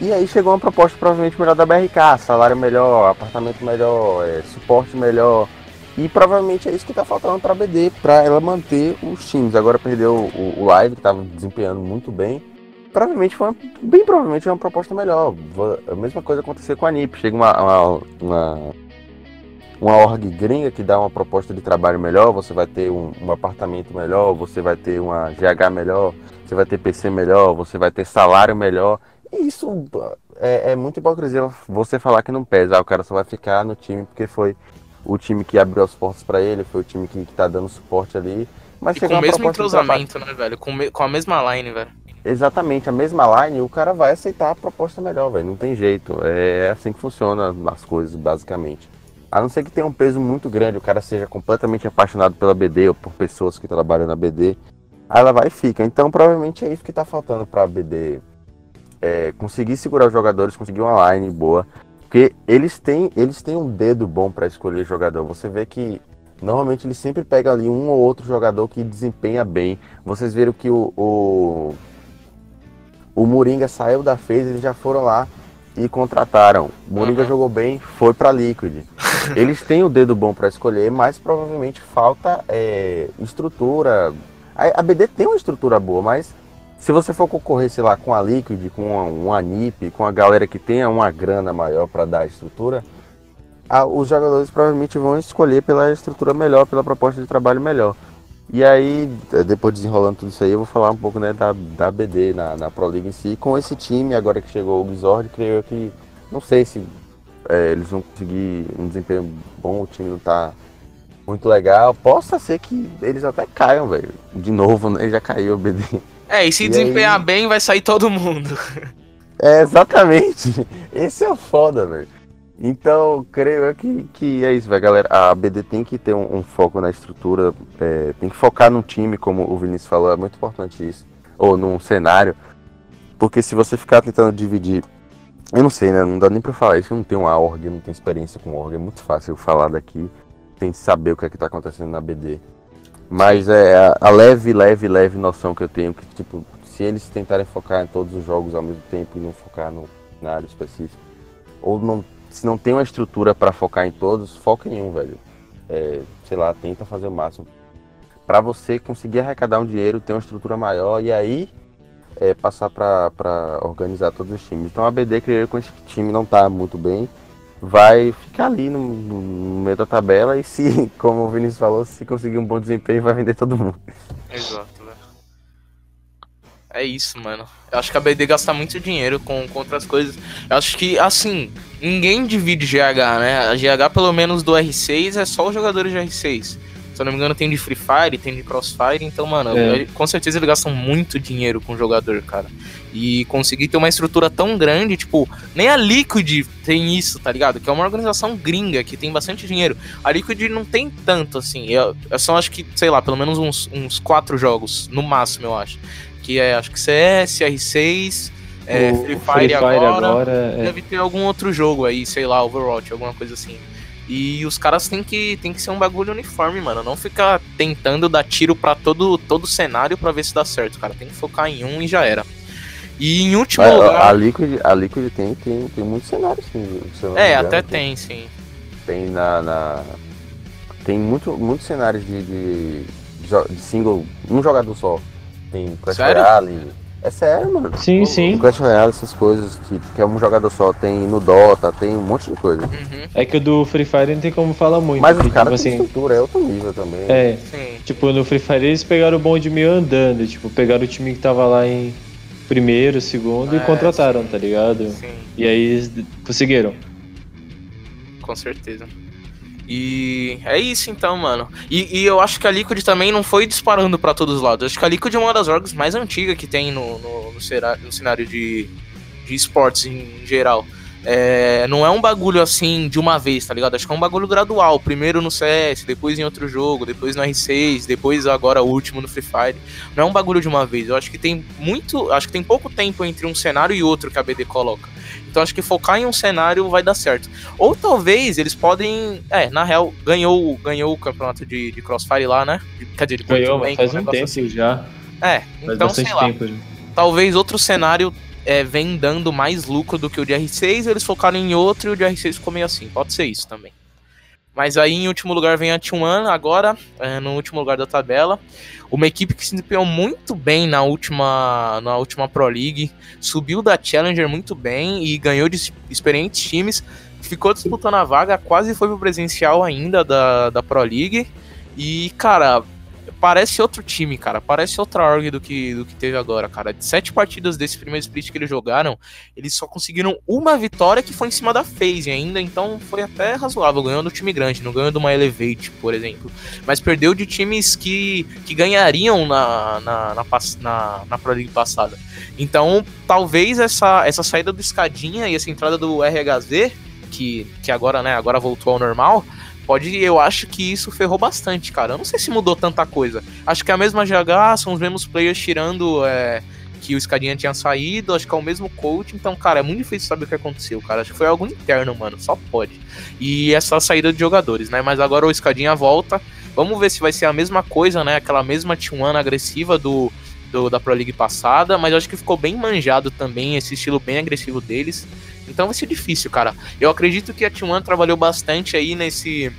E aí chegou uma proposta provavelmente melhor da BRK, salário melhor, apartamento melhor, é, suporte melhor. E provavelmente é isso que tá faltando pra BD, pra ela manter os times. Agora perdeu o, o Live, que tava desempenhando muito bem provavelmente foi uma, bem provavelmente uma proposta melhor. A mesma coisa aconteceu com a NIP. Chega uma, uma, uma, uma org gringa que dá uma proposta de trabalho melhor, você vai ter um, um, apartamento melhor, você vai ter uma GH melhor, você vai ter PC melhor, você vai ter salário melhor. E isso é, é muito hipocrisia você falar que não pesa. Ah, o cara só vai ficar no time porque foi o time que abriu as portas para ele, foi o time que, que tá dando suporte ali. Mas e com o mesmo entrosamento, né, velho? Com, me, com a mesma line, velho exatamente a mesma line, o cara vai aceitar a proposta melhor, velho. Não tem jeito. É assim que funciona as coisas, basicamente. A não ser que tenha um peso muito grande, o cara seja completamente apaixonado pela BD ou por pessoas que trabalham na BD. Aí ela vai e fica. Então provavelmente é isso que tá faltando pra BD. É, conseguir segurar os jogadores, conseguir uma line boa. Porque eles têm, eles têm um dedo bom para escolher jogador. Você vê que normalmente eles sempre pegam ali um ou outro jogador que desempenha bem. Vocês viram que o, o o Moringa saiu da FaZe, eles já foram lá e contrataram. O Moringa uhum. jogou bem, foi para Liquid. Eles têm o dedo bom para escolher, mas provavelmente falta é, estrutura. A, a, BD tem uma estrutura boa, mas se você for concorrer, sei lá, com a Liquid, com a, uma NIP, com a galera que tenha uma grana maior para dar estrutura, a, os jogadores provavelmente vão escolher pela estrutura melhor, pela proposta de trabalho melhor. E aí, depois desenrolando tudo isso aí, eu vou falar um pouco né, da, da BD na, na Pro League em si. Com esse time, agora que chegou o Xord, creio que. Não sei se é, eles vão conseguir um desempenho bom, o time não tá muito legal. Possa ser que eles até caiam, velho. De novo, né? Já caiu o BD. É, e se e desempenhar aí... bem, vai sair todo mundo. É, exatamente. Esse é o foda, velho. Então, creio que, que é isso, velho, galera. A BD tem que ter um, um foco na estrutura, é, tem que focar no time, como o Vinícius falou, é muito importante isso. Ou num cenário. Porque se você ficar tentando dividir. Eu não sei, né? Não dá nem pra falar isso. Eu não tenho uma org, não tenho experiência com org. É muito fácil falar daqui sem saber o que é que tá acontecendo na BD. Mas é a, a leve, leve, leve noção que eu tenho que, tipo, se eles tentarem focar em todos os jogos ao mesmo tempo e não focar no, na área específica, ou não se não tem uma estrutura para focar em todos, foca em um, velho. É, sei lá, tenta fazer o máximo. Para você conseguir arrecadar um dinheiro, ter uma estrutura maior e aí é, passar para organizar todos os times. Então a BD, creio com esse time não tá muito bem, vai ficar ali no, no, meio da tabela e se, como o Vinícius falou, se conseguir um bom desempenho, vai vender todo mundo. Exato? É isso, mano. Eu acho que a BD gasta muito dinheiro com, com outras coisas. Eu acho que, assim, ninguém divide GH, né? A GH, pelo menos do R6, é só os jogadores de R6. Se eu não me engano, tem de Free Fire, tem de Crossfire. Então, mano, é. com certeza eles gastam muito dinheiro com o jogador, cara. E conseguir ter uma estrutura tão grande, tipo, nem a Liquid tem isso, tá ligado? Que é uma organização gringa que tem bastante dinheiro. A Liquid não tem tanto, assim. Eu, eu só acho que, sei lá, pelo menos uns, uns quatro jogos, no máximo, eu acho. Que é, acho que CS, R6, é, Free Fire, Free Fire agora. agora é. Deve ter algum outro jogo aí, sei lá, Overwatch, alguma coisa assim. E os caras têm que, tem que ser um bagulho uniforme, mano. Não ficar tentando dar tiro para todo todo cenário para ver se dá certo, cara. Tem que focar em um e já era. E em último a, lugar. A Liquid, a Liquid tem, tem, tem muitos cenários, sim. É, até tem, sim. Tem na. na... Tem muito, muitos cenários de, de, de, single, um jogador só. Tem Clash Royale. É sério, mano. Sim, sim. Clash Royale, essas coisas que, que é um jogador só, tem no Dota, tem um monte de coisa. Uhum. É que o do Free Fire não tem como falar muito. Mas o cara tipo, tem assim, estrutura, é outro nível também. É, sim. tipo, no Free Fire eles pegaram o bonde meio andando, tipo, pegaram o time que tava lá em primeiro, segundo é, e contrataram, sim. tá ligado? Sim. E aí eles conseguiram. Com certeza. E é isso então, mano. E, e, eu acho que a Liquid também não foi disparando para todos os lados. Eu acho que a Liquid é uma das orgs mais antigas que tem no, no, no, no cenário de, de esportes em geral. É, não é um bagulho assim de uma vez, tá ligado? Acho que é um bagulho gradual. Primeiro no CS, depois em outro jogo, depois no R6, depois agora o último no Free Fire. Não é um bagulho de uma vez. Eu acho que tem muito. Acho que tem pouco tempo entre um cenário e outro que a BD coloca. Então acho que focar em um cenário vai dar certo. Ou talvez eles podem. É, na real, ganhou, ganhou o campeonato de, de Crossfire lá, né? Quer dizer, de ganhou, faz um tempo assim. já. É, faz então sei lá. Tempo, talvez outro cenário é, vem dando mais lucro do que o de R6, eles focaram em outro e o de R6 ficou meio assim. Pode ser isso também. Mas aí em último lugar vem a T1 agora, é, no último lugar da tabela. Uma equipe que se desempenhou muito bem na última, na última Pro League, subiu da Challenger muito bem e ganhou de experientes times. Ficou disputando a vaga, quase foi pro presencial ainda da, da Pro League. E, cara, parece outro time, cara. Parece outra org do que, do que teve agora, cara. De sete partidas desse primeiro split que eles jogaram, eles só conseguiram uma vitória que foi em cima da FaZe ainda, então foi até razoável. Ganhou do time grande, não ganhou de uma Elevate, por exemplo. Mas perdeu de times que, que ganhariam na, na, na, na, na Pro League passada. Então, talvez essa, essa saída do Escadinha e essa entrada do RHZ, que, que agora, né, agora voltou ao normal, pode, eu acho que isso ferrou bastante, cara. Eu não sei se mudou tanta coisa. Acho que é a mesma GH, são os mesmos players tirando é, que o Escadinha tinha saído, acho que é o mesmo coach, então, cara, é muito difícil saber o que aconteceu, cara. Acho que foi algo interno, mano, só pode. E essa saída de jogadores, né? Mas agora o Escadinha volta. Vamos ver se vai ser a mesma coisa, né? Aquela mesma T1 agressiva do, do, da Pro League passada, mas acho que ficou bem manjado também esse estilo bem agressivo deles. Então vai ser difícil, cara. Eu acredito que a T1 trabalhou bastante aí nesse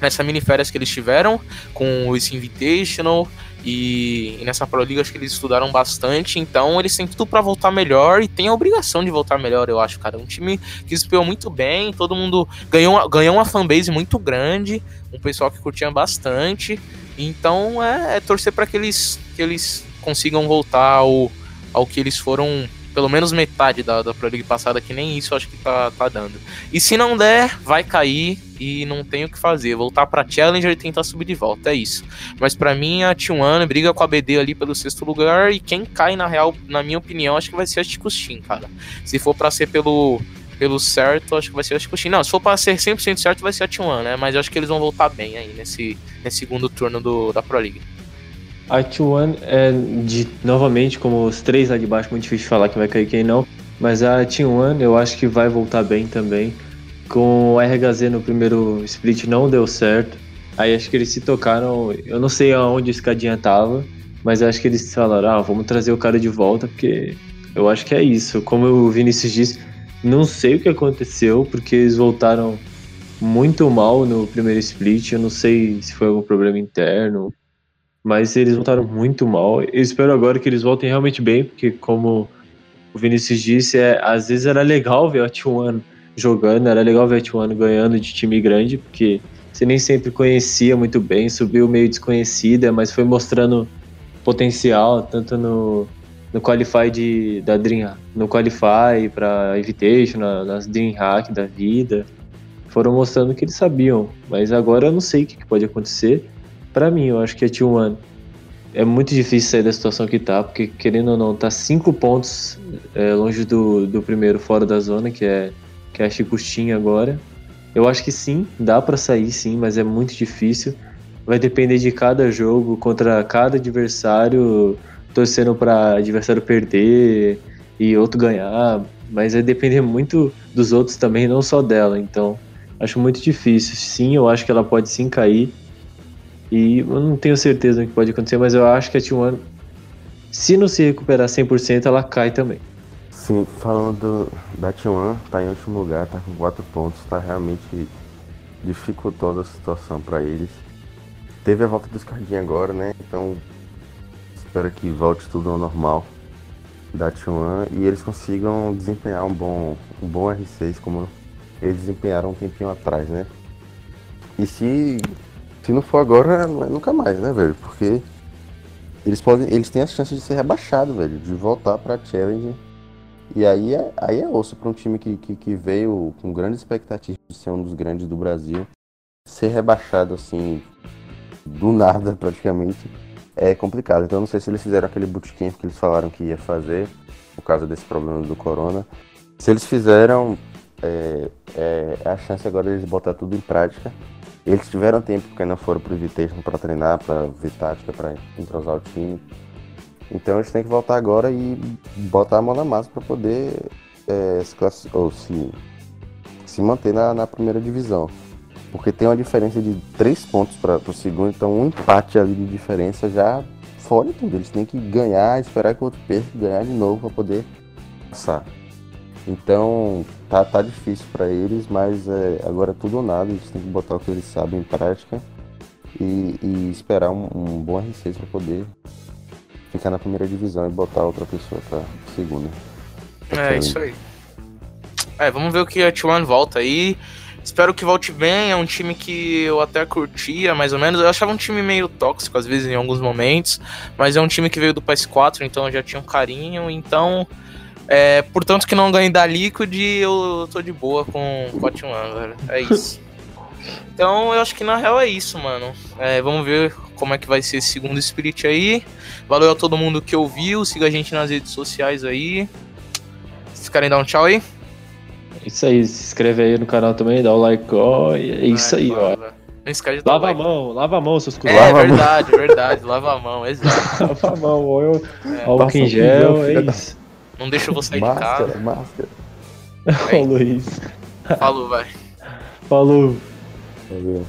nessa mini férias que eles tiveram com esse Invitational e, e nessa Pro League acho que eles estudaram bastante, então eles têm tudo para voltar melhor e tem a obrigação de voltar melhor, eu acho, cara. Um time que se muito bem, todo mundo ganhou, ganhou uma fanbase muito grande, um pessoal que curtia bastante. Então é, é torcer para que eles, que eles consigam voltar ao, ao que eles foram pelo menos metade da, da Pro League passada, que nem isso acho que tá, tá dando. E se não der, vai cair e não tem o que fazer. Voltar pra Challenger e tentar subir de volta, é isso. Mas para mim, a T1 briga com a BD ali pelo sexto lugar e quem cai, na real, na minha opinião, acho que vai ser a Chikushin, cara. Se for para ser pelo pelo certo, acho que vai ser a Chikushin. Não, se for pra ser 100% certo, vai ser a T1, né? Mas eu acho que eles vão voltar bem aí nesse, nesse segundo turno do, da Pro League. A T1 é de, novamente, como os três lá de baixo, muito difícil de falar que vai cair quem não. Mas a T1 eu acho que vai voltar bem também. Com o RHZ no primeiro split não deu certo. Aí acho que eles se tocaram. Eu não sei aonde o escadinha tava, mas acho que eles falaram: ah, vamos trazer o cara de volta, porque eu acho que é isso. Como o Vinícius disse, não sei o que aconteceu, porque eles voltaram muito mal no primeiro split. Eu não sei se foi algum problema interno, mas eles voltaram muito mal. Eu espero agora que eles voltem realmente bem, porque como o Vinícius disse, é, às vezes era legal ver a T1 jogando, era legal ver a T1 ganhando de time grande, porque você nem sempre conhecia muito bem, subiu meio desconhecida, mas foi mostrando potencial, tanto no, no Qualify de, da Dream, no Qualify para Invitation, na, nas Dream Hack da vida, foram mostrando que eles sabiam, mas agora eu não sei o que, que pode acontecer. Para mim, eu acho que a T1 é muito difícil sair da situação que tá, porque querendo ou não, tá cinco pontos é, longe do, do primeiro fora da zona, que é, que é a Chicustinha agora. Eu acho que sim, dá para sair sim, mas é muito difícil. Vai depender de cada jogo, contra cada adversário, torcendo para adversário perder e outro ganhar, mas vai depender muito dos outros também, não só dela. Então, acho muito difícil. Sim, eu acho que ela pode sim cair, e eu não tenho certeza do que pode acontecer, mas eu acho que a T1, se não se recuperar 100%, ela cai também. Sim, falando da T1, tá em último lugar, tá com 4 pontos, tá realmente dificultando a situação para eles. Teve a volta do Scardinha agora, né? Então espero que volte tudo ao normal da T1 e eles consigam desempenhar um bom, um bom R6 como eles desempenharam um tempinho atrás, né? E se se não for agora, não é nunca mais, né, velho? Porque eles podem. Eles têm a chance de ser rebaixados, velho. De voltar pra Challenge. E aí é, aí é osso pra um time que, que, que veio com grandes expectativas de ser um dos grandes do Brasil. Ser rebaixado assim, do nada praticamente, é complicado. Então não sei se eles fizeram aquele bootcamp que eles falaram que ia fazer, por causa desse problema do corona. Se eles fizeram, é, é, é a chance agora de eles botar tudo em prática eles tiveram tempo porque não foram pro Invitation para treinar, para ver tática, para entrosar o time. Então eles têm que voltar agora e botar a mão na massa para poder é, se, ou se, se manter na, na, primeira divisão. Porque tem uma diferença de 3 pontos para o segundo, então um empate ali de diferença já fora tudo. Eles têm que ganhar, esperar que o outro perca ganhar de novo para poder passar. Então tá, tá difícil para eles, mas é, agora é tudo ou nada, eles têm que botar o que eles sabem em prática e, e esperar um, um, bom R6 para poder ficar na primeira divisão e botar outra pessoa para segunda. É, isso aí. É, vamos ver o que a T1 volta aí. Espero que volte bem. É um time que eu até curtia, mais ou menos. Eu achava um time meio tóxico, às vezes, em alguns momentos. Mas é um time que veio do PS4, então eu já tinha um carinho. Então, é, portanto que não ganhe da Liquid, eu tô de boa com o Cotton velho. É isso. Então eu acho que na real é isso, mano. É, vamos ver como é que vai ser esse segundo Spirit aí. Valeu a todo mundo que ouviu. Siga a gente nas redes sociais aí. Vocês querem dar um tchau aí? É isso aí, se inscreve aí no canal também, dá o like, ó. É isso aí, ó. Não esquece de lava like. a mão, lava a mão, seus. É lava verdade, verdade, lava a mão, exato. lava a mão, ó. Eu... É. Álcool em gel, é isso. Não deixa eu sair máscara, de casa. Máscara, máscara. Ô, Luiz. Falou, vai. Falou. Valeu.